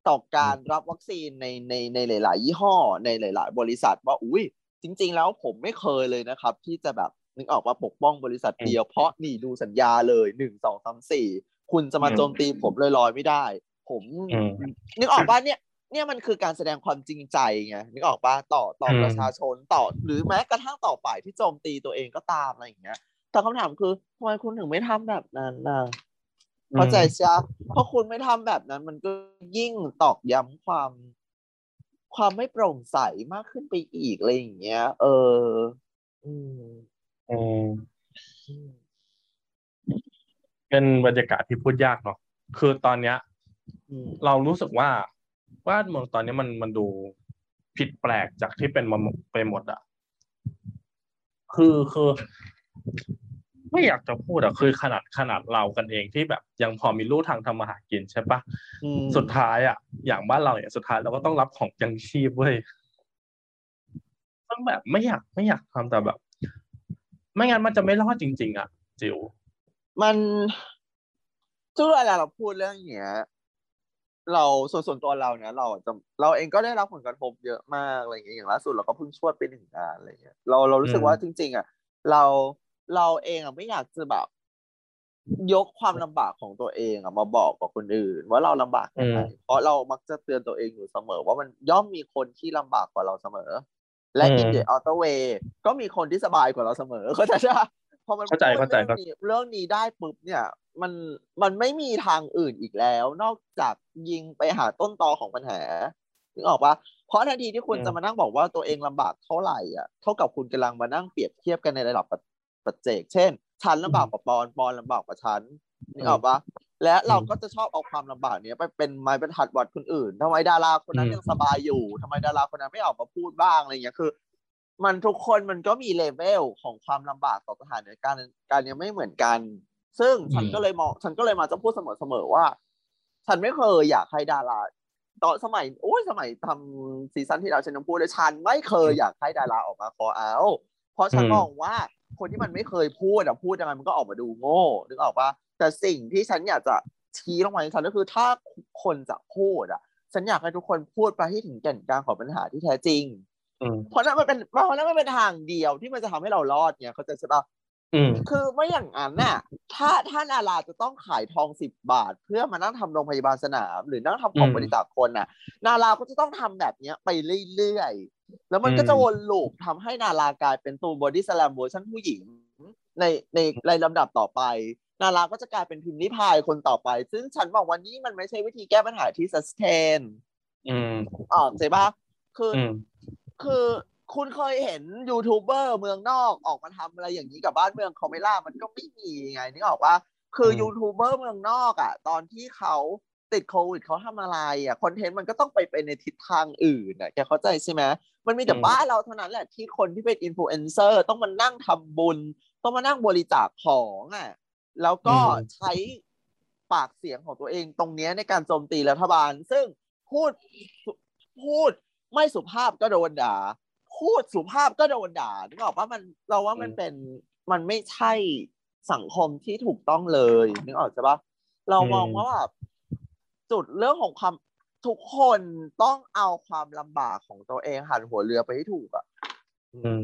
ต่อการรับวัคซีนในในในหลาย ๆ ยี่ห้อ ในหลาย ๆ บริษัทว่าอุ้ยจริง ๆ แล้วผมไม่เคยเลยนะครับ ที่จะแบบนึกออกว่าปกป้องบริษัทอืมเดียวเพราะนี่ดูสัญญาเลยหนึ่งสองสามสี่ คุณจะมาอืมโจมตีผมลอยๆไม่ได้ ผมอืมนึกออกป่ะเนี่ย เนี่ยมันคือการแสดงความจริงใจไงนึกออกป่ะต่อต่ออืมประชาชนต่อ หรือแม้กระทั่งต่อฝ่ายที่โจมตีตัวเองก็ตามอะไรอย่างเงี้ยแต่คำถามคือทำไมคุณถึงไม่ทำแบบนั้นนะเข้าใจใช่ปะเพราะคุณไม่ทำแบบนั้น มันก็ยิ่งตอกย้ำความ ความไม่โปร่งใสมากขึ้นไปอีกอะไรอย่างเงี้ย เออ อืมอืมอืม เป็นบรรยากาศที่พูดยากเนาะคือตอนเนี้ยอืมเรารู้สึกว่าบ้านเมืองตอนนี้มันมันดูผิดแปลกจากที่เป็นมาไปหมดอะคือคือไม่อยากจะพูดอะคือขนาดขนาดเรากันเองที่แบบ ยังพอมีลู่ทางทำมาหากินใช่ปะอืมสุดท้ายอะอย่างบ้านเราเนี่ยสุดท้ายเราก็ต้องรับของยังชีพเว้ยต้องแบบไม่อยากไม่อยากทำแต่แบบ ไม่งั้นมันจะไม่รอดจริง ๆอะจิว มันทุกเวลาเราพูดเรื่องอย่างเงี้ย เราส่วนส่วนตัวเราเนี่ย เราจะเราเองก็ได้รับผลกระทบเยอะมากอะไรอย่างเงี้ยอย่างล่าสุดเราก็เพิ่งช่วยไปหนึ่งงานอะไรเงี้ยเราเรารู้สึกอืมว่าจริง ๆ อะ เราเราเองอะไม่อยากจะแบบยกความลำบากของตัวเองอะมาบอกกับคนอื่น ว่าเราลำบากยังไงเพราะเรามักจะเตือนตัวเองอยู่เสมอ ว่ามันย่อมมีคนที่ลำบากกว่าเราเสมอ และอืม in the other way ก็มีคนที่สบายกว่าเราเสมอเข้าใจใช่ปะพ อมันเข้าใจพูดเข้าใจเรื่องนี้เรื่องนี้ได้ปุ๊บเนี่ยมันมันไม่มีทางอื่นอีกแล้ว นอกจากยิงไปหาต้นตอของปัญหานึกออกปะเพราะทันทีที่คุณอืมจะมานั่งบอกว่าตัวเองลำบากเท่าไหร่อะเท่ากับคุณกำลังมานั่งเปรียบเทียบกันในระดับปัจปัจเจก เช่นฉันลำบากกว่าปอนปอนลำบากกว่าฉันนึกออกปะและเราก็จะชอบเอาความลำบากเนี้ยไปเป็นไม้บรรทัดวัดคนอื่นทำไมดาราคนนั้นอืมยังสบายอยู่ทำไมดาราคนนั้นไม่ออกมาพูดบ้างอะไรอย่างเงี้ยคือ มันทุกคนมันก็มีเลเวลของความลำบากต่อสถานการณ์การเนี้ยไม่เหมือนกัน ซึ่งฉันอืมก็เลยมองฉันก็เลยมาจะพูดเสมอๆว่า ฉันไม่เคยอยากให้ดาราตอนสมัยโอ้ยสมัยทำซีซั่นที่เราฉันยังพูดเลยฉันไม่เคยอยากให้ดาราออกมา call out เพราะฉันอืมมองว่าคนที่มันไม่เคยพูดอะพูดยังไงมันก็ออกมาดูโง่นึกออกปะแต่สิ่งที่ฉันอยากจะชี้ลงมาในฉันก็คือถ้าคนจะพูดอะฉันอยากให้ทุกคนพูดไปให้ถึงแก่นกลางของปัญหาที่แท้จริงอืม เพราะนั่นมันเป็นเพราะนั่นมันเป็นทางเดียวที่มันจะทำให้เรารอดเนี่ยเข้าใจใช่ปะอืมคือไม่อย่างนั้นน่ะ ถ้าถ้านาราจะต้องขายทองสิบบาท เพื่อมานั่งทำโรงพยาบาลสนาม หรือนั่งทำของอืมบริจาคคนน่ะ นาราก็จะต้องทำแบบเนี้ยไปเรื่อยๆ แล้วมันก็จะอืมวน loop ทำให้นารากลายเป็นตูนบอดี้สแลมเวอร์ชันผู้หญิง ในในในลำดับต่อไป นาราก็จะกลายเป็นพิมรี่พายคนต่อไป ซึ่งฉันบอกว่านี่มันไม่ใช่วิธีแก้ปัญหาที่ sustain อืมออกใช่ปะคืออืม คือคุณเคยเห็นยูทูบเบอร์เมืองนอกออกมาทำอะไรอย่างนี้กับบ้านเมืองเขาไหมล่ะมันก็ไม่มีไงนึกออกว่าคืออืมยูทูบเบอร์เมืองนอกอะ ตอนที่เขาติดโควิดเขาทำอะไรอะ content มันก็ต้องไปเป็นในทิศทางอื่นอะแกเข้าใจใช่ไหมมันมีแต่อืมบ้านเราเท่านั้นแหละที่คนที่เป็นอินฟลูเอนเซอร์ต้องมานั่งทำบุญ ต้องมานั่งบริจาคของอะแล้วก็ใช้ปากเสียงของตัวเองตรงเนี้ยในการโจมตีรัฐบาล ซึ่งพูดพูด ไม่สุภาพก็โดนด่า พูดสุภาพก็โดนด่านึกออกว่ามันเราว่ามันอืมเป็นมันไม่ใช่สังคมที่ถูกต้องเลยนึกออกใช่ปะเรามองว่าแบบจุดเรื่องของความทุกคนต้องเอาความลำบากของตัวเองหันหัวเรือไปให้ถูกอะอืม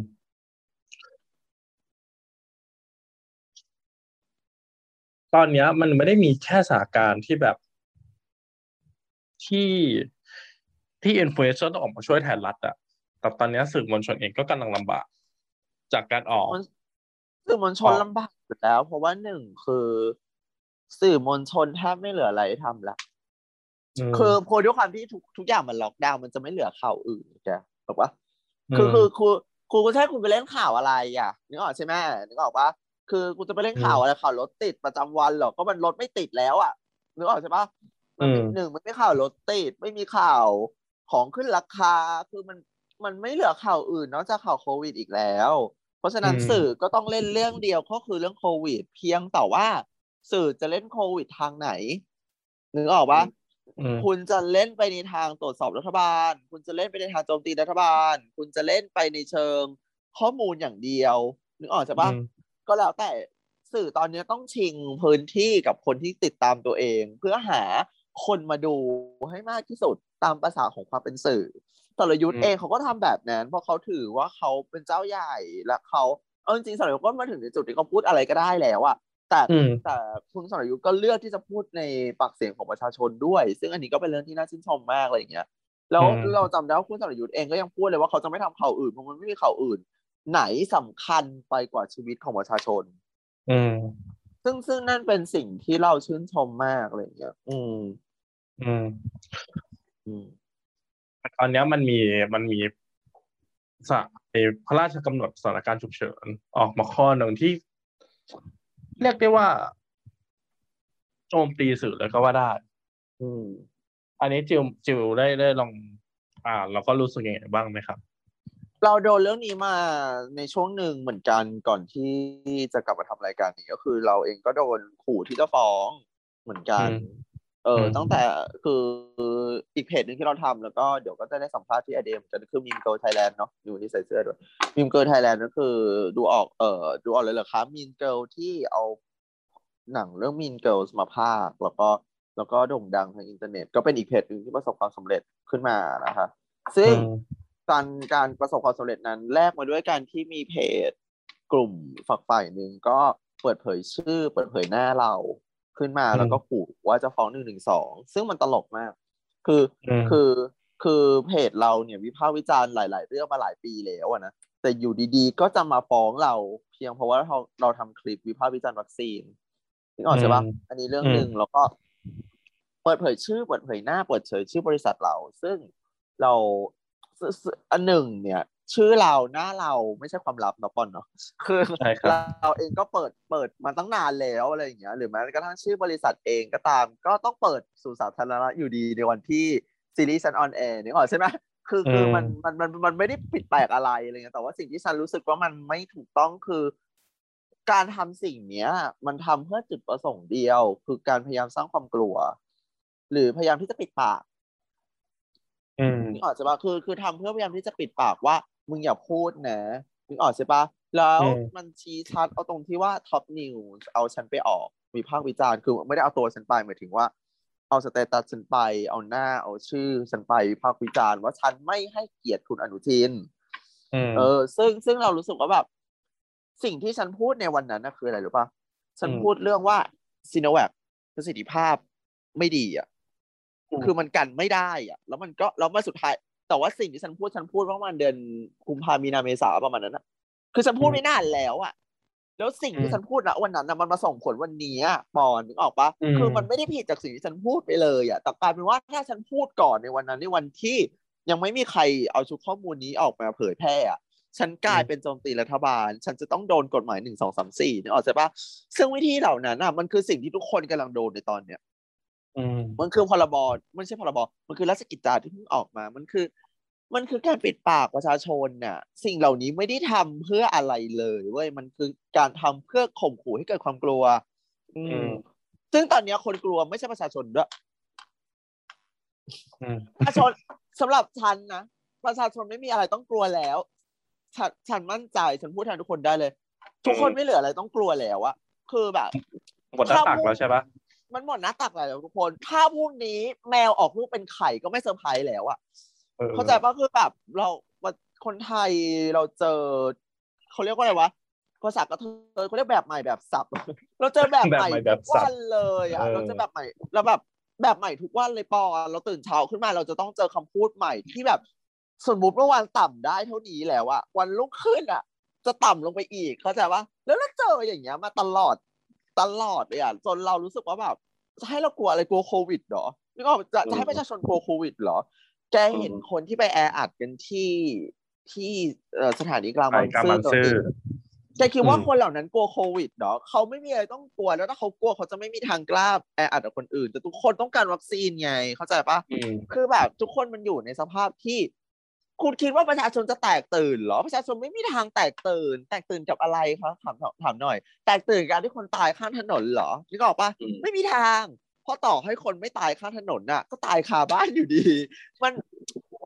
ตอนเนี้ยมันไม่ได้มีแค่สถานการณ์ที่แบบที่ ที่อินฟลูเอนเซอร์ต้องออกมาช่วยแทนรัฐอะแต่ตอนเนี้ยสื่อมวลชนเองก็กำลังลำบาก จากการออกมันสื่อมวลชนอ๋อลำบากอยู่แล้ว เพราะว่าหนึ่งคือสื่อมวลชนแทบไม่เหลืออะไรให้ทำละมคือพอด้วยความที่ทุกทุกอย่างมันล็อกดาวน์มันจะไม่เหลือข่าวอื่นแกถูกปะอืมคือคือคือคือกูจะให้คุณไปเล่นข่าวอะไรอะนึกออกใช่ไหมนึกออกปะคือกูจะไปเล่นข่าวอะไรข่าวรถติดประจำวันเหรอก็มันรถไม่ติดแล้วอะนึกออกใช่ปะมันไม่อืมหนึ่งมันไม่ข่าวรถติด ไม่มีข่าว ของขึ้นราคาคือมันมันไม่เหลือข่าวอื่นนอกจากข่าวโควิดอีกแล้ว เพราะฉะนั้นอืมสื่อก็ต้องเล่นเรื่องเดียวก็คือเรื่องโควิด เพียงแต่ว่าสื่อจะเล่นโควิดทางไหนนึกออกปะอืมคุณจะเล่นไปในทางตรวจสอบรัฐบาล คุณจะเล่นไปในทางโจมตีรัฐบาล คุณจะเล่นไปในเชิงข้อมูลอย่างเดียวนึกออกใช่ปะอืมก็แล้วแต่สื่อตอนนี้ต้องชิงพื้นที่กับคนที่ติดตามตัวเอง เพื่อหาคนมาดูให้มากที่สุด ตามภาษาของความเป็นสื่อสรยุทธ์อืมเองเขาก็ทำแบบนั้น เพราะเขาถือว่าเขาเป็นเจ้าใหญ่และเขาเอาจริงๆสรยุทธ์ก็มาถึงในจุดที่เขาพูดอะไรก็ได้แล้วอะแต่อืมแต่คุณสรยุทธ์ก็เลือกที่จะพูดในปากเสียงของประชาชนด้วย ซึ่งอันนี้ก็เป็นเรื่องที่น่าชื่นชมมากอะไรอย่างเงี้ยแล้วอืมเราจำได้ว่าคุณสรยุทธ์เองก็ยังพูดเลยว่าเขาจะไม่ทำข่าวอื่นเพราะมันไม่มีข่าวอื่น ไหนสำคัญไปกว่าชีวิตของประชาชน อืมซึ่งซึ่งนั่นเป็นสิ่งที่เราชื่นชมมากอะไรอย่างเงี้ย อืม อืมอืม ตอนเนี้ยมันมีมันมีสะไอ้พระราชกำหนดสถานการณ์ฉุกเฉิน ออกมาข้อหนึ่งที่ เรียกได้ว่าโจมตีสื่อเลยก็ว่าได้อืมอันนี้จิวจิวได้ได้ลอง อ่านแล้วก็รู้สึกยังไงบ้างไหมครับ เราโดนเรื่องนี้มาในช่วงหนึ่งเหมือนกันก่อนที่จะกลับมาทำรายการนี้ก็คือ เราเองก็โดนขู่ที่จะฟ้องเหมือนกันอืม เอออืมตั้งแต่คืออีกเพจหนึ่งที่เราทำแล้วก็เดี๋ยวก็จะได้สัมภาษณ์ที่ไอเดียเหมือนกันคือ Mean Girl Thailand เนาะอยู่ที่ใส่เสื้อด้วย Mean Girl Thailand ก็คือดูออกเออดูออกเลยเหรอคะ Mean Girl ที่เอาหนังเรื่องมีนเกิลมาพากย์แล้วก็แล้วก็โด่งดังทางอินเทอร์เน็ต ก็เป็นอีกเพจหนึ่งที่ประสบความสำเร็จขึ้นมานะคะซึ่งอืมการการประสบความสำเร็จนั้นแลกมาด้วยการที่มีเพจกลุ่มฝักฝ่ายหนึ่งก็เปิดเผยชื่อ เปิดเผยหน้าเรา ขึ้นมาอืมแล้วก็ขู่ว่าจะฟ้องหนึ่งหนึ่งสองซึ่งมันตลกมาก คืออมคือคือเพจเราเนี่ยวิพากษ์วิจารณ์หลาย ๆ เรื่องมาหลายปีแล้วอะนะแต่อยู่ดีๆ ก็จะมาฟ้องเราเพียงเพราะว่าเราเราทำคลิปวิพากษ์วิจารณ์วัคซีนนึกออกใช่ปะอืมอันนี้เรื่องหนึ่งแล้วก็ เปิดเผยชื่อเปิดเผยหน้าเปิดเผยชื่อบริษัทเรา ซึ่งเราซึ่งซึ่งอันหนึ่งเนี่ย ชื่อเราหน้าเราไม่ใช่ความลับเนาะปอนเนาะคือใช่ครับเราเองก็เปิดเปิดมาตั้งนานแล้วอะไรอย่างเงี้ยหรือแม้กระทั่งชื่อบริษัทเองก็ตาม ก็ต้องเปิดสู่สาธารณะอยู่ดีในวันที่ซีรีส์ฉันออนแอร์นึกออกใช่ไหมคือคืออืมมันมันมันมันไม่ได้ผิดแปลกอะไรอะไรเงี้ยแต่ว่าสิ่งที่ฉันรู้สึกว่ามันไม่ถูกต้องคือ การทำสิ่งเนี้ย มันทำเพื่อจุดประสงค์เดียว คือการพยายามสร้างความกลัว หรือพยายามที่จะปิดปากอืมนึกออกใช่ปะคือคือทำเพื่อพยายามที่จะปิดปากว่า มึงอย่าพูดนะนึกออกใช่ปะแล้วอืมมันชี้ชัดเอาตรงที่ว่า Top News เอาฉันไปออกวิพากษ์วิจารณ์คือไม่ได้เอาตัวฉันไปหมายถึงว่า เอา status ฉันไป เอาหน้าเอาชื่อฉันไปวิพากษ์วิจารณ์ว่าฉันไม่ให้เกียรติคุณอนุทินอืมเออ ซึ่งซึ่งเรารู้สึกว่าแบบ สิ่งที่ฉันพูดในวันนั้นนะคืออะไรรู้ปะฉันอืมพูดเรื่องว่าซีโนแวคประสิทธิภาพไม่ดีอะอืมคือมันกันไม่ได้อะ แล้วมันก็แล้วมาสุดท้าย แต่ว่าสิ่งที่ฉันพูดฉันพูดประมาณเดือนกุมภามีนาเมษาประมาณนั้นนะคือฉันพูดไม่นานแล้วอะแล้วสิ่งที่ฉันพูดนะวันนั้นนะมันมาส่งผลวันนี้อะปอนนึกออกปะอืมคือมันไม่ได้ผิดจากสิ่งที่ฉันพูดไปเลยอะแต่กลายเป็นว่าถ้าฉันพูดก่อนในวันนั้นในวันที่ยังไม่มีใครเอาชุดข้อมูลนี้ออกมาเผยแพร่อะฉันกลายเป็นโจมตีรัฐบาล ฉันจะต้องโดนกฎหมายหนึ่งสองสามสี่นึกออกใช่ปะซึ่งวิธีเหล่านั้นอะมันคือสิ่งที่ทุกคนกำลังโดนในตอนเนี้ยอื มมันคือพรบไม่ใช่พรบมันคือราชกิจจาที่เพิ่งออกมา มันคือ มันคือการปิดปากประชาชนน่ะ สิ่งเหล่านี้ไม่ได้ทำเพื่ออะไรเลยเว้ยมันคือการทำเพื่อข่มขู่ให้เกิดความกลัว อือืมมซึ่งตอนเนี้ยคนกลัวไม่ใช่ประชาชนด้วยอืมประชาชนสำหรับฉันนะประชาชนไม่มีอะไรต้องกลัวแล้วฉันฉันมั่นใจฉันพูดแทนทุกคนได้เลย ทุกคนไม่เหลืออะไรต้องกลัวแล้วอะคือแบบหมดหน้าตักแล้วใช่ปะ มันหมดหน้าตักแล้วทุกคน ถ้าพรุ่งนี้แมวออกลูกเป็นไข่ก็ไม่เซอร์ไพรส์แล้วอะออเข้าใจปะคือแบบเราคนไทยเราเจอเขาเรียกว่าอะไรวะภาษากระเทยเขาเรียกแบบใหม่แบบสับ เราเจอแบบแบบใหม่ใหม่แบบทุกสับวันเลยอะเออเราเจอแบบใหม่เราแบบแบบใหม่ทุกวันเลยปอนเราตื่นเช้าขึ้นมาเราจะต้องเจอคำพูดใหม่ที่แบบสมมติเมื่อวานต่ำได้เท่านี้แล้วอะวันรุ่งขึ้นอะจะต่ำลงไปอีกเข้าใจปะแล้วเราเจออย่างเงี้ยมาตลอด ตลอดเลยอะจนเรารู้สึกว่าแบบจะให้เรากลัวอะไรกลัวโควิดเหรอนึกออกปะจะจะให้ประชาชนกลัวโควิดเหรอ แกเห็นคนที่ไปแออัดกันที่ที่เอ่อสถานีกลางไปบางกลางซื่บาองตอนซื่อนี้แกคิดว่าอืมคนเหล่านั้นกลัวโควิดเหรอเขาไม่มีอะไรต้องกลัวแล้วถ้าเขากลัวเขาจะไม่มีทางกล้าแออัดกับคนอื่น แต่ทุกคนต้องการวัคซีนไงเข้าใจปะอืมคือแบบทุกคนมันอยู่ในสภาพที่ คุณคิดว่าประชาชนจะแตกตื่นเหรอประชาชนไม่มีทางแตกตื่น แตกตื่นกับอะไรคะถามถามถามหน่อย แตกตื่นกับการที่คนตายข้างถนนเหรอนึกออกปะอืมไม่มีทางเพราะต่อให้คนไม่ตายข้างถนนน่ะ ก็ตายคาบ้านอยู่ดี มัน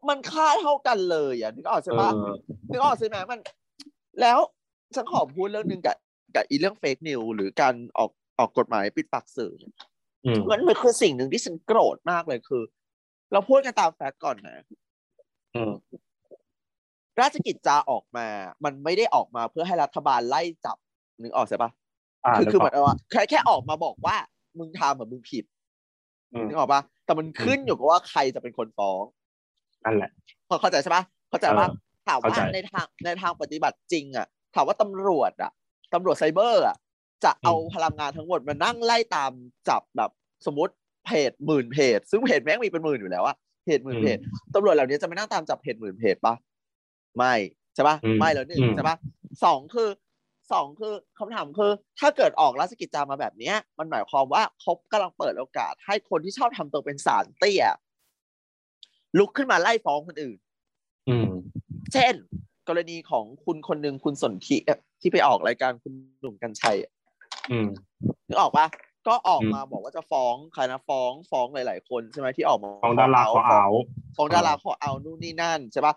มันค่าเท่ากันเลยอะนึกออกใช่ปะเออนึกออกใช่ไหมมัน แล้วฉันขอพูดเรื่องหนึ่งกับกับอีเรื่องเฟกนิวหรือการออกออกกฎหมายปิดปากสื่ออืมมันมันคือสิ่งหนึ่งที่ฉันโกรธมากเลยคือ เราพูดกันตามแฟกต์ก่อนนะ อืมราชกิจจาออกมา มันไม่ได้ออกมาเพื่อให้รัฐบาลไล่จับนึกออกใช่ปะอ่าคือนึกคืออเหอมือกนว่าแค่แค่ออกมาบอกว่า มึงทำแบบมึงผิดอืมนึกออกปะแต่มันขึ้นอยู่กับว่าใครจะเป็นคนฟ้องนั่นแหละพอเข้าใจใช่ปะเข้าใจปะเออถามว่าเข้าใจในทางในทางปฏิบัติจริง อะ ถามว่าตำรวจอะตำรวจไซเบอร์อะจะเอาพลังงานทั้งหมดมานั่งไล่ตามจับแบบสมมติเพจหมื่นเพจ ซึ่งเพจแม่งมีเป็นหมื่นอยู่แล้วอะ เพจหมื่นเพจตำรวจเหล่านี้จะไม่นั่งตามจับเพจหมื่นเพจปะไม่ใช่ปะอืมไม่แล้วหนึ่งอืมใช่ปะสองคือสองคือคำถามคือ ถ้าเกิดออกราชกิจจามาแบบเนี้ย มันหมายความว่าเขากำลังเปิดโอกาส ให้คนที่ชอบทำตัวเป็นสารเตี้ยลุกขึ้นมาไล่ฟ้องคนอื่น อืมเช่นกกรณีของคุณคนหนึ่งคุณสนธิอะที่ไปออกรายการคุณหนุ่มกัญชัยอะอืมนึกออกปะ ก็ออกอืมมาบอกว่าจะฟ้องใครนะฟ้องฟ้องหลาย ๆ คนใช่ไหมที่ออกมาของดาราขอเอาฟ้องดาราขอเอานู่นนี่นั่นใช่ปะ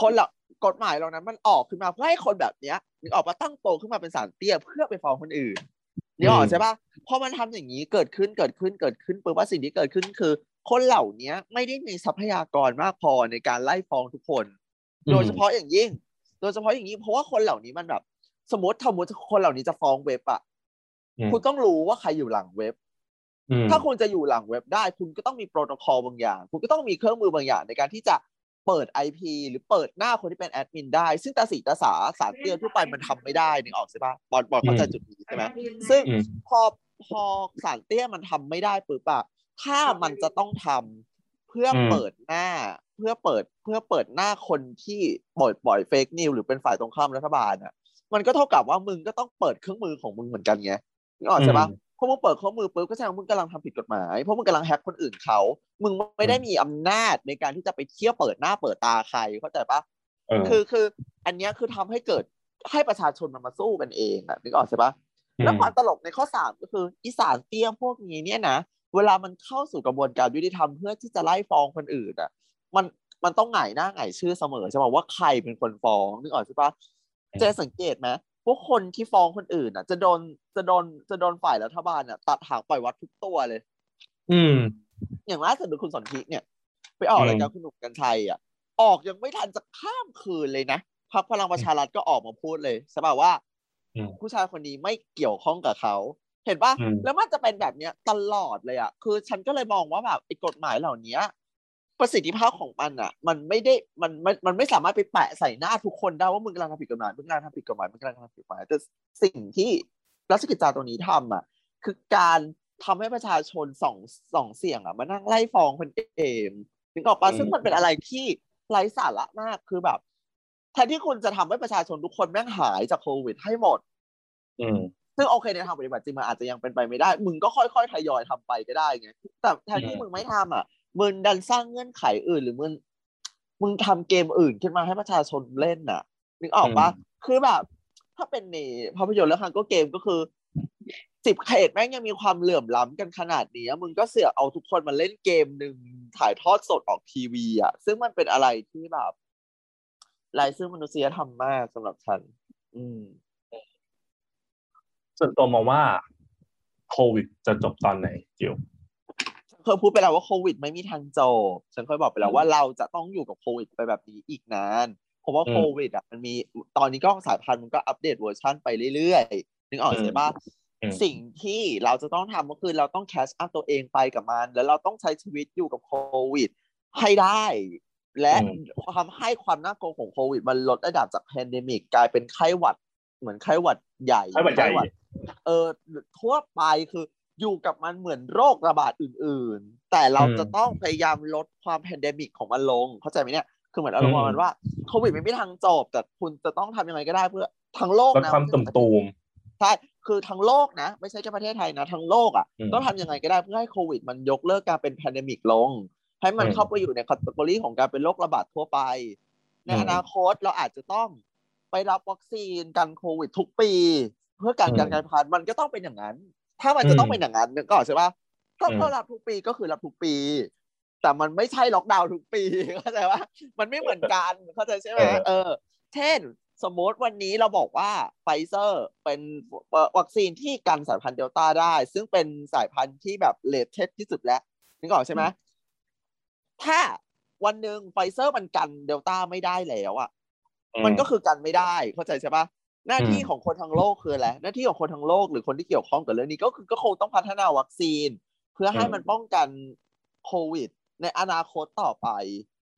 คนละกฎหมายเรานั้นมันออกขึ้นมาเพื่อให้คนแบบเนี้ยนึกออกปะตั้งโตขึ้นมาเป็นสารเตี้ยเพื่อไปฟ้องคนอื่นนึกออกใช่ปะพอมันทำอย่างนี้เกิดขึ้นเกิดขึ้นเกิดขึ้นปุ๊บว่าสิ่งที่เกิดขึ้นคือ คนเหล่านี้ไม่ได้มีทรัพยากรมากพอในการไล่ฟ้องทุกคน โดยเฉพาะอย่างยิ่ง โดยเฉพาะอย่างยิ่งเพราะว่าคนเหล่านี้มันแบบ สมมติสมมติคนเหล่านี้จะฟ้องเว็บอะอืม คุณต้องรู้ว่าใครอยู่หลังเว็บอืมถ้าคุณจะอยู่หลังเว็บได้ คุณก็ต้องมีโปรโตคอลบางอย่าง คุณก็ต้องมีเครื่องมือบางอย่างในการที่จะเปิด IP หรือเปิดหน้าคนที่เป็นแอดมินได้ ซึ่งตาสีตาสาสารเตี้ยทั่วไปมันทำไม่ได้นึกออกใช่ปะบอลบอลเข้าใจจุดนี้ใช่ไหมซึ่งอืมพอพอสารเตี้ยมันทำไม่ได้ปุ๊บอะถ้ามันจะต้องทำเพื่ออมเปิดหน้าเพื่อเปิดเพื่อเปิดหน้าคนที่ปล่อยปล่อยเฟกนิวหรือเป็นฝ่ายตรงข้ามรัฐบาลอะมันก็เท่ากับว่ามึงก็ต้องเปิดเครื่องมือของมึงเหมือนกันไง นึกออกใช่ปะพอมึงเปิดเครื่องมือปุ๊บก็แสดงว่ามึงกำลังทำผิดกฎหมายเพราะมึงกำลังแฮ็กคนอื่นเขา มึงไม่ได้มีอำนาจในการที่จะไปเที่ยวเปิดหน้าเปิดตาใครเข้าใจปะเออคือคือ อันเนี้ยคือทำให้เกิดให้ประชาชนมันมาสู้กันเองอะนึกออกใช่ปะแล้วความตลกในข้อสามก็คืออีสานเตี้ยพวกนี้เนี่ยนะเวลามันเข้าสู่กระบวนการยุติธรรมเพื่อที่จะไล่ฟ้องคนอื่นอะ มันมันต้องหงายหน้าหงายชื่อเสมอใช่ไหมว่าใครเป็นคนฟ้องนึกออกใช่ปะเจสังเกตไหมพ วกคนที่ฟ้องคนอื่นอะ จะโดนจะโดนจะโดนฝ่ายรัฐบาลอะ ตัดหางปล่อยวัดทุกตัวเลย อืม อย่างล่าสุดดูคุณสนธิเนี่ย ไปออกอืมรายการคุณหนุ่มกัญชัยอะ ออกยังไม่ทันจะข้ามคืนเลยนะพรรคพลังประชารัฐก็ออกมาพูดเลยใช่ป่ะว่าอืมผู้ชายคนนี้ไม่เกี่ยวข้องกับเขา เห็นป่ะอืมแล้วมันจะเป็นแบบเนี้ยตลอดเลยอะ คือฉันก็เลยมองว่าแบบไอ้กฎหมายเหล่านี้ ประสิทธิภาพของมันอะ มันไม่ได้มันมันมันไม่สามารถไปแปะใส่หน้าทุกคนได้ว่ามึงกำลังทำผิดกฎหมายมึงกำลังทำผิดกฎหมายมึงกำลังทำผิดกฎหมายแต่สิ่งที่รัชกิจจาตัวนี้ทำอะ คือการทำให้ประชาชนสองสองเสียงอะมานั่งไล่ฟ้องคนเองถึงออกปะอืมซึ่งมันเป็นอะไรที่ไร้สาระมากคือแบบแทนที่คุณจะทำให้ประชาชนทุกคนแม่งหายจากโควิดให้หมด อืมซึ่งโอเคในทางปฏิบัติจริงมันอาจจะยังเป็นไปไม่ได้ มึงก็ค่อยๆทยอยทำไปก็ได้ไงแต่แทนที่อืมมึงไม่ทำอะ มึงดันสร้างเงื่อนไขอื่น หรือมึงมึงทำเกมอื่นขึ้นมาให้ประชาชนเล่นน่ะ นึกออกปะคือแบบ ถ้าเป็นในภาพยนตร์แล้วคันก็เกมก็คือสิบเขตแม่งยังมีความเหลื่อมล้ำกันขนาดนี้มึงก็เสือกเอาทุกคนมาเล่นเกมหนึ่งถ่ายทอดสดออกทีวีอะ ซึ่งมันเป็นอะไรที่แบบลายซึ่งมนุษยธรรมมากสำหรับฉัน อืม ส่วนตัวมองว่าโควิดจะจบตอนไหนจิวฉัน เคยพูดไปแล้วว่าโควิดไม่มีทางจบ ฉันเคยบอกไปแล้วว่าเราจะต้องอยู่กับโควิดไปแบบนี้อีกนานเพราะว่าอืมโควิดอะมันมีตอนนี้ก็สายพันธุ์มันก็อัปเดตเวอร์ชันไปเรื่อยๆนึกออกอืมใช่ปะอืมสิ่งที่เราจะต้องทำก็คือเราต้อง catch up ตัวเองไปกับมัน แล้วเราต้องใช้ชีวิตอยู่กับโควิด ให้ได้ และอืมทำให้ความน่ากลัวของโควิด มันลดระดับจาก pandemic กลายเป็นไข้หวัด เหมือนไข้หวัดใหญ่ไข้หวัดใหญ่เออทั่วไปคือ อยู่กับมันเหมือนโรคระบาดอื่น ๆ แต่เราอืมจะต้องพยายามลดความ pandemic ของมันลง เข้าใจไหมเนี่ย คือเหมือนอารมณ์ประมาณว่าโควิดไม่มีทางจบ แต่คุณจะต้องทำยังไงก็ได้เพื่อทั้งโลกลดนะความตุ่มตูมใช่คือทั้งโลกนะ ไม่ใช่แค่ประเทศไทยนะ ทั้งโลกอะอืมต้องทำยังไงก็ได้เพื่อให้โควิด มันยกเลิกการเป็น pandemic ลง ให้มันอืมเข้าไปอยู่ใน category ของการเป็นโรคระบาดทั่วไป ในอืมอนาคตเราอาจจะต้องไปรับวัคซีนกันโควิดทุกปี เพื่อการอืมการกลายพันธุ์มันก็ต้องเป็นอย่างนั้น ถ้ามันจะต้องอืมเป็นอย่างนั้นนึกออกใช่ปะก็อืมก็รับทุกปีก็คือรับทุกปี แต่มันไม่ใช่ล็อกดาวน์ทุกปีเข้าใจว่ามันไม่เหมือนกันเข้าใจใช่ไหมเออเออเช่น สมมติวันนี้เราบอกว่าไฟเซอร์เป็นเอ่อวัคซีนที่กันสายพันธุ์เดลต้าได้ ซึ่งเป็นสายพันธุ์ที่แบบ latest ที่สุดแล้วนึกออกใช่ไหมถ้าวันหนึ่งไฟเซอร์มันกันเดลต้าไม่ได้แล้วอะ มันก็คือกันไม่ได้เข้าใจใช่ปะ หน้าที่อืมของคนทั้งโลกคืออะไรหน้าที่ของคนทั้งโลกหรือคนที่เกี่ยวข้องกับเรื่องนี้ก็คือก็คงต้องพัฒนาวัคซีน เพื่อให้อืมมันป้องกันโควิด ในอนาคตต่อไป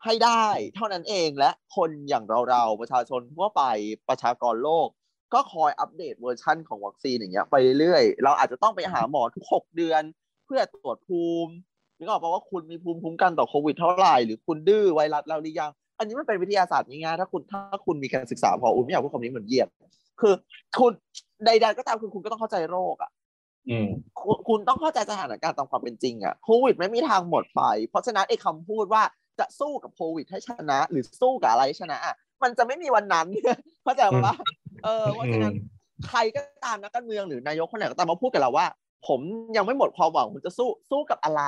ให้ได้ เท่านั้นเองและคนอย่างเราๆประชาชนทั่วไปประชากรโลก ก็คอยอัปเดตเวอร์ชั่นของวัคซีนอย่างเงี้ยไปเรื่อยๆเราอาจจะต้องไปหาหมอทุกหกเดือน เพื่อตรวจภูมินึกออกปะว่าคุณมีภูมิคุ้มกันต่อโควิดเท่าไหร่หรือคุณดื้อไวรัสแล้วหรือยัง อันนี้มันเป็นวิทยาศาสตร์ง่ายๆถ้าคุณถ้าคุณมีการศึกษาพออุ้มไม่อยากพูดคำนี้เหมือนเหยียดคือคุณใดๆก็ตามคือคุณก็ต้องเข้าใจโรคอะอืมคุณคุณต้องเข้าใจสถานการณ์ตามความเป็นจริงอะโควิดไม่มีทางหมดไป เพราะฉะนั้นไอ้คำพูดว่าจะสู้กับโควิดให้ชนะ หรือสู้กับอะไรให้ชนะอะมันจะไม่มีวันนั้นเข้าใจอืมปะเออเพราะฉะนั้นใครก็ตามนักการเมืองหรือนายกคนไหนก็ตามมาพูดกับเราว่า ผมยังไม่หมดความหวังผมจะสู้สู้กับอะไร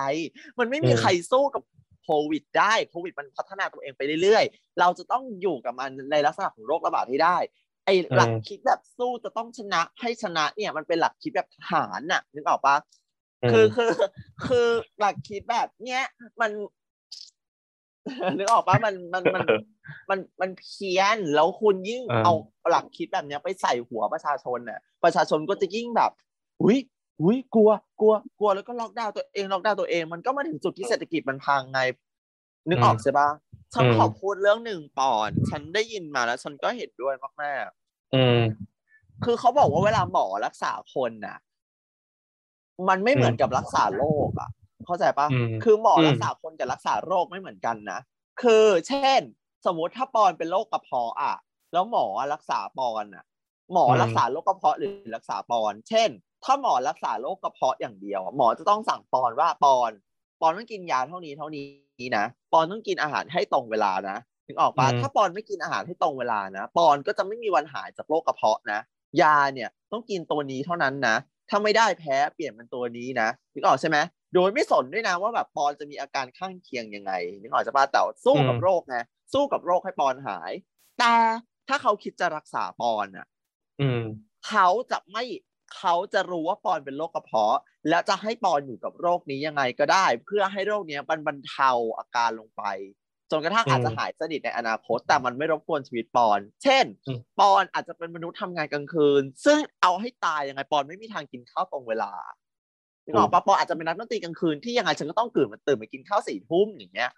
มันไม่มีอืมใครสู้กับ โควิดได้โควิดมันพัฒนาตัวเองไปเรื่อยๆ เราจะต้องอยู่กับมันในลักษณะของโรคระบาดให้ได้ไอ้หลักคิดแบบสู้จะต้องชนะให้ชนะเนี่ยมันเป็นหลักคิดแบบทหารน่ะนึกออกปะคือคือคือหลักคิดแบบเนี้ยมันนึกออกปะมันมันมันมันมันเพี้ยนแล้วคุณยิ่งอ่าเอาหลักคิดแบบเนี้ยไปใส่หัวประชาชนน่ะประชาชนก็จะยิ่งแบบอุ้ย อุ้ยกลัวกลัวกลัวแล้วก็ล็อกดาวน์ตัวเองล็อกดาวน์ตัวเองมันก็มาถึงจุดที่เศรษฐกิจมันพังไง นึกออกใช่ปะฉันอืมขอพูดเรื่องหนึ่งปอนฉันได้ยินมาแล้ว ฉันก็เห็นด้วยมากๆอืมคือเขาบอกว่าเวลาหมอรักษาคนน่ะ มันไม่เหมือนกับรักษาโรคอะ เข้าใจปะอืมคือหมออมรักษาคนกับรักษาโรคไม่เหมือนกันนะคือเช่น สมมุติถ้าปอนเป็นโรคกระเพาะอะ แล้วหมอรักษาปอนอะ หมอรักษาโรคกระเพาะหรือรักษาปอน เช่น ถ้าหมอรักษาโรคกระเพาะอย่างเดียวอะหมอจะต้องสั่งปอนว่าปอน ปอนต้องกินยาเท่านี้เท่านี้นะปอนต้องกินอาหารให้ตรงเวลานะถึงออกปะอืมถ้าปอนไม่กินอาหารให้ตรงเวลานะปอนก็จะไม่มีวันหายจากโรคกระเพาะนะ ยาเนี่ยต้องกินตัวนี้เท่านั้นนะ ถ้าไม่ได้แพ้เปลี่ยนเป็นตัวนี้นะนึกออกใช่ไหมโดยไม่สนด้วยนะว่าแบบปอนจะมีอาการข้างเคียงยังไงนึกออกใช่ปะแต่สู้กับอืมโรคไงสู้กับโรคให้ปอนหาย แต่ถ้าเขาคิดจะรักษาปอนอะอืมเขาจะไม่ เขาจะรู้ว่าปอนเป็นโรคกระเพาะ แล้วจะให้ปอนอยู่กับโรคนี้ยังไงก็ได้ เพื่อให้โรคเนี้ยมันบรรเทาอาการลงไปจนกระทั่งอืมอาจจะหายสนิทในอนาคต แต่มันไม่รบกวนชีวิตปอน เช่นอืมปอนอาจจะเป็นมนุษย์ทำงานกลางคืน ซึ่งเอาให้ตายยังไงปอนไม่มีทางกินข้าวตรงเวลานึกออกปะปอนอาจจะเป็นนักดนตรีกลางคืนที่ยังไงฉันก็ต้องตื่นมาตื่นมากินข้าวสี่ทุ่มอย่างเงี้ย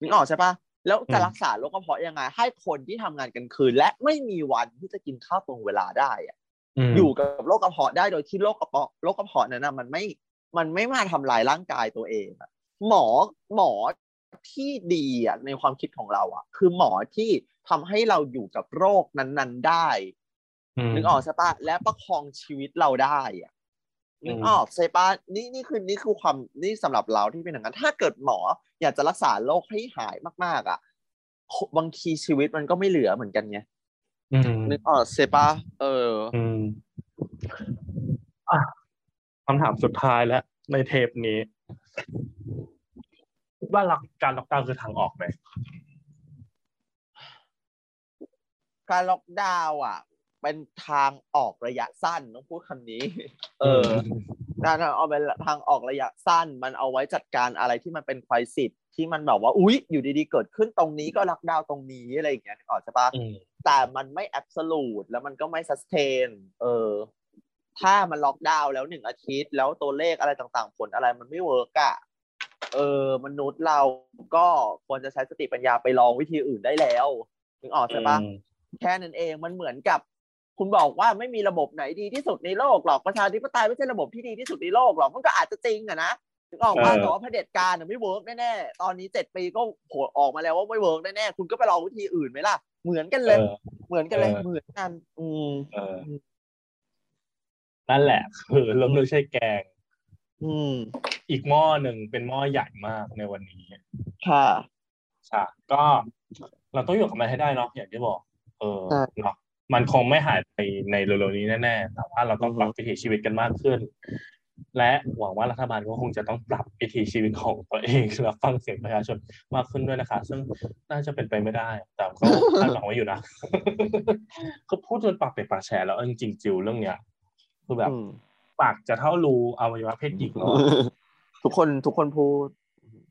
นึกออกใช่ปะแล้วจะรักษาโรคกระเพาะยังไง ให้คนที่ทำงานกลางคืน และไม่มีวันที่จะกินข้าวตรงเวลาได้อะม อยู่กับโรคกระเพาะได้โดยที่โรคกระเพาะโรคกระเพาะนั้นนะมันไม่มันไม่มาทำลายร่างกายตัวเองอะหมอหมอที่ดีอะในความคิดของเราอะ คือหมอที่ทำให้เราอยู่กับโรคนั้น ๆได้มนึกออกใช่ปะและประคองชีวิตเราได้อะอืมนึกออกใช่ปะนี่นี่คือนี่คือความนี่สำหรับเราที่เป็นอย่างนั้น ถ้าเกิดหมออยากจะรักษาโรคให้หายมาก ๆ อะ บางทีชีวิตมันก็ไม่เหลือเหมือนกันไงอืม นึกออกใช่ปะเอออืมอะคำถามสุดท้ายแล้ว ในเทปนี้คิดว่าหลักการล็อกดาวน์คือทางออกไหมการล็อกดาวน์อะ เป็นทางออกระยะสั้นต้องพูดคำนี้ เออการทางออกเป็นทางออกระยะสั้น มันเอาไว้จัดการอะไรที่มันเป็นไครสิต ที่มันแบบว่าอุ๊ยอยู่ดีๆเกิดขึ้นตรงนี้ก็ล็อกดาวน์ตรงนี้อะไรอย่างเงี้ยนึกออกใช่ปะอืมแต่มันไม่ absolute แล้วมันก็ไม่ stand เออถ้ามันล็อกดาวน์แล้วหนึ่งอาทิตย์ แล้วตัวเลขอะไรต่างๆ ผลอะไรมันไม่ work อะเออ มนุษย์เราก็ควรจะใช้สติปัญญาไปลองวิธีอื่นได้แล้วนึกออกใช่ปะอืมแค่นั้นเองมันเหมือนกับ คุณบอกว่าไม่มีระบบไหนดีที่สุดในโลกหรอกประชาธิปไตยไม่ใช่ระบบที่ดีที่สุดในโลกหรอกมันก็อาจจะจริงอะนะ ถึงออกว่าเออแต่ว่าเผด็จการน่ะไม่ work แน่ๆ ตอนนี้เจ็ดปีก็โผล่ออกมาแล้วว่าไม่เวิร์กแน่ๆ คุณก็ไปลองวิธีอื่นไหมล่ะ เหมือนกันเอเลยอเหมือนกันเลยเออเหมือนกัน อืมเออนั่นแหละคือเรื่องเลือกใช่แกง อืม อีกหม้อหนึ่งเป็นหม้อใหญ่มากในวันนี้ ค่ะใช่ก็เราต้องอยู่กับมันให้ได้เนาะ อย่างที่บอก เออใช่เนาะมันคงไม่หายไปในเร็วๆนี้แน่ๆ แต่ว่าเราต้องปรับวิถีชีวิตกันมากขึ้น และหวังว่ารัฐบาลก็คงจะต้องปรับวิถีชีวิตของตัวเองและฟังเสียงประชาชนมากขึ้นด้วยนะคะ ซึ่งน่าจะเป็นไปไม่ได้ แต่ก็คาดหวังไว้อยู่นะคือพูดจนปากเป็ดปากแฉแล้วเอาจริงๆจิวเรื่องเนี้ยคือแบบอืมปากจะเท่ารูอวัยวะเพศหญิงแล้วอะทุกคนทุกคนพูด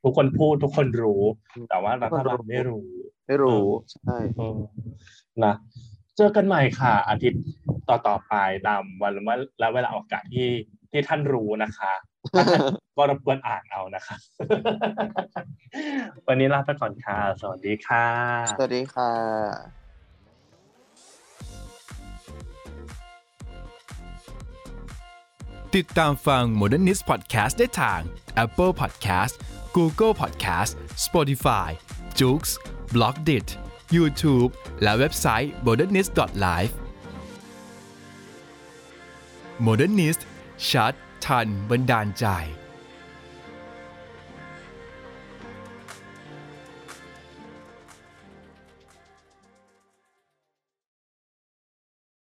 ทุกคนพูดทุกคนรู้ แต่ว่ารัฐทุกคนบาลรู้ไม่รู้ ไม่รู้ใช่เออนะเจอกันใหม่ค่ะ อาทิตย์ต่อต่อๆไปตามวันและเวลาโอกาสที่ ที่ท่านรู้นะคะถ้าท่านก็รบกวนอ่านเอานะคะ วันนี้ลาไปก่อนค่ะ สวัสดีค่ะ สวัสดีค่ะติดตามฟัง Modernist Podcast ได้ทาง Apple Podcast Google Podcast Spotify j o o x b l o g d i t YouTube และเว็บไซต์ modernist.live Modernist ชัด ทันบันดาลใจ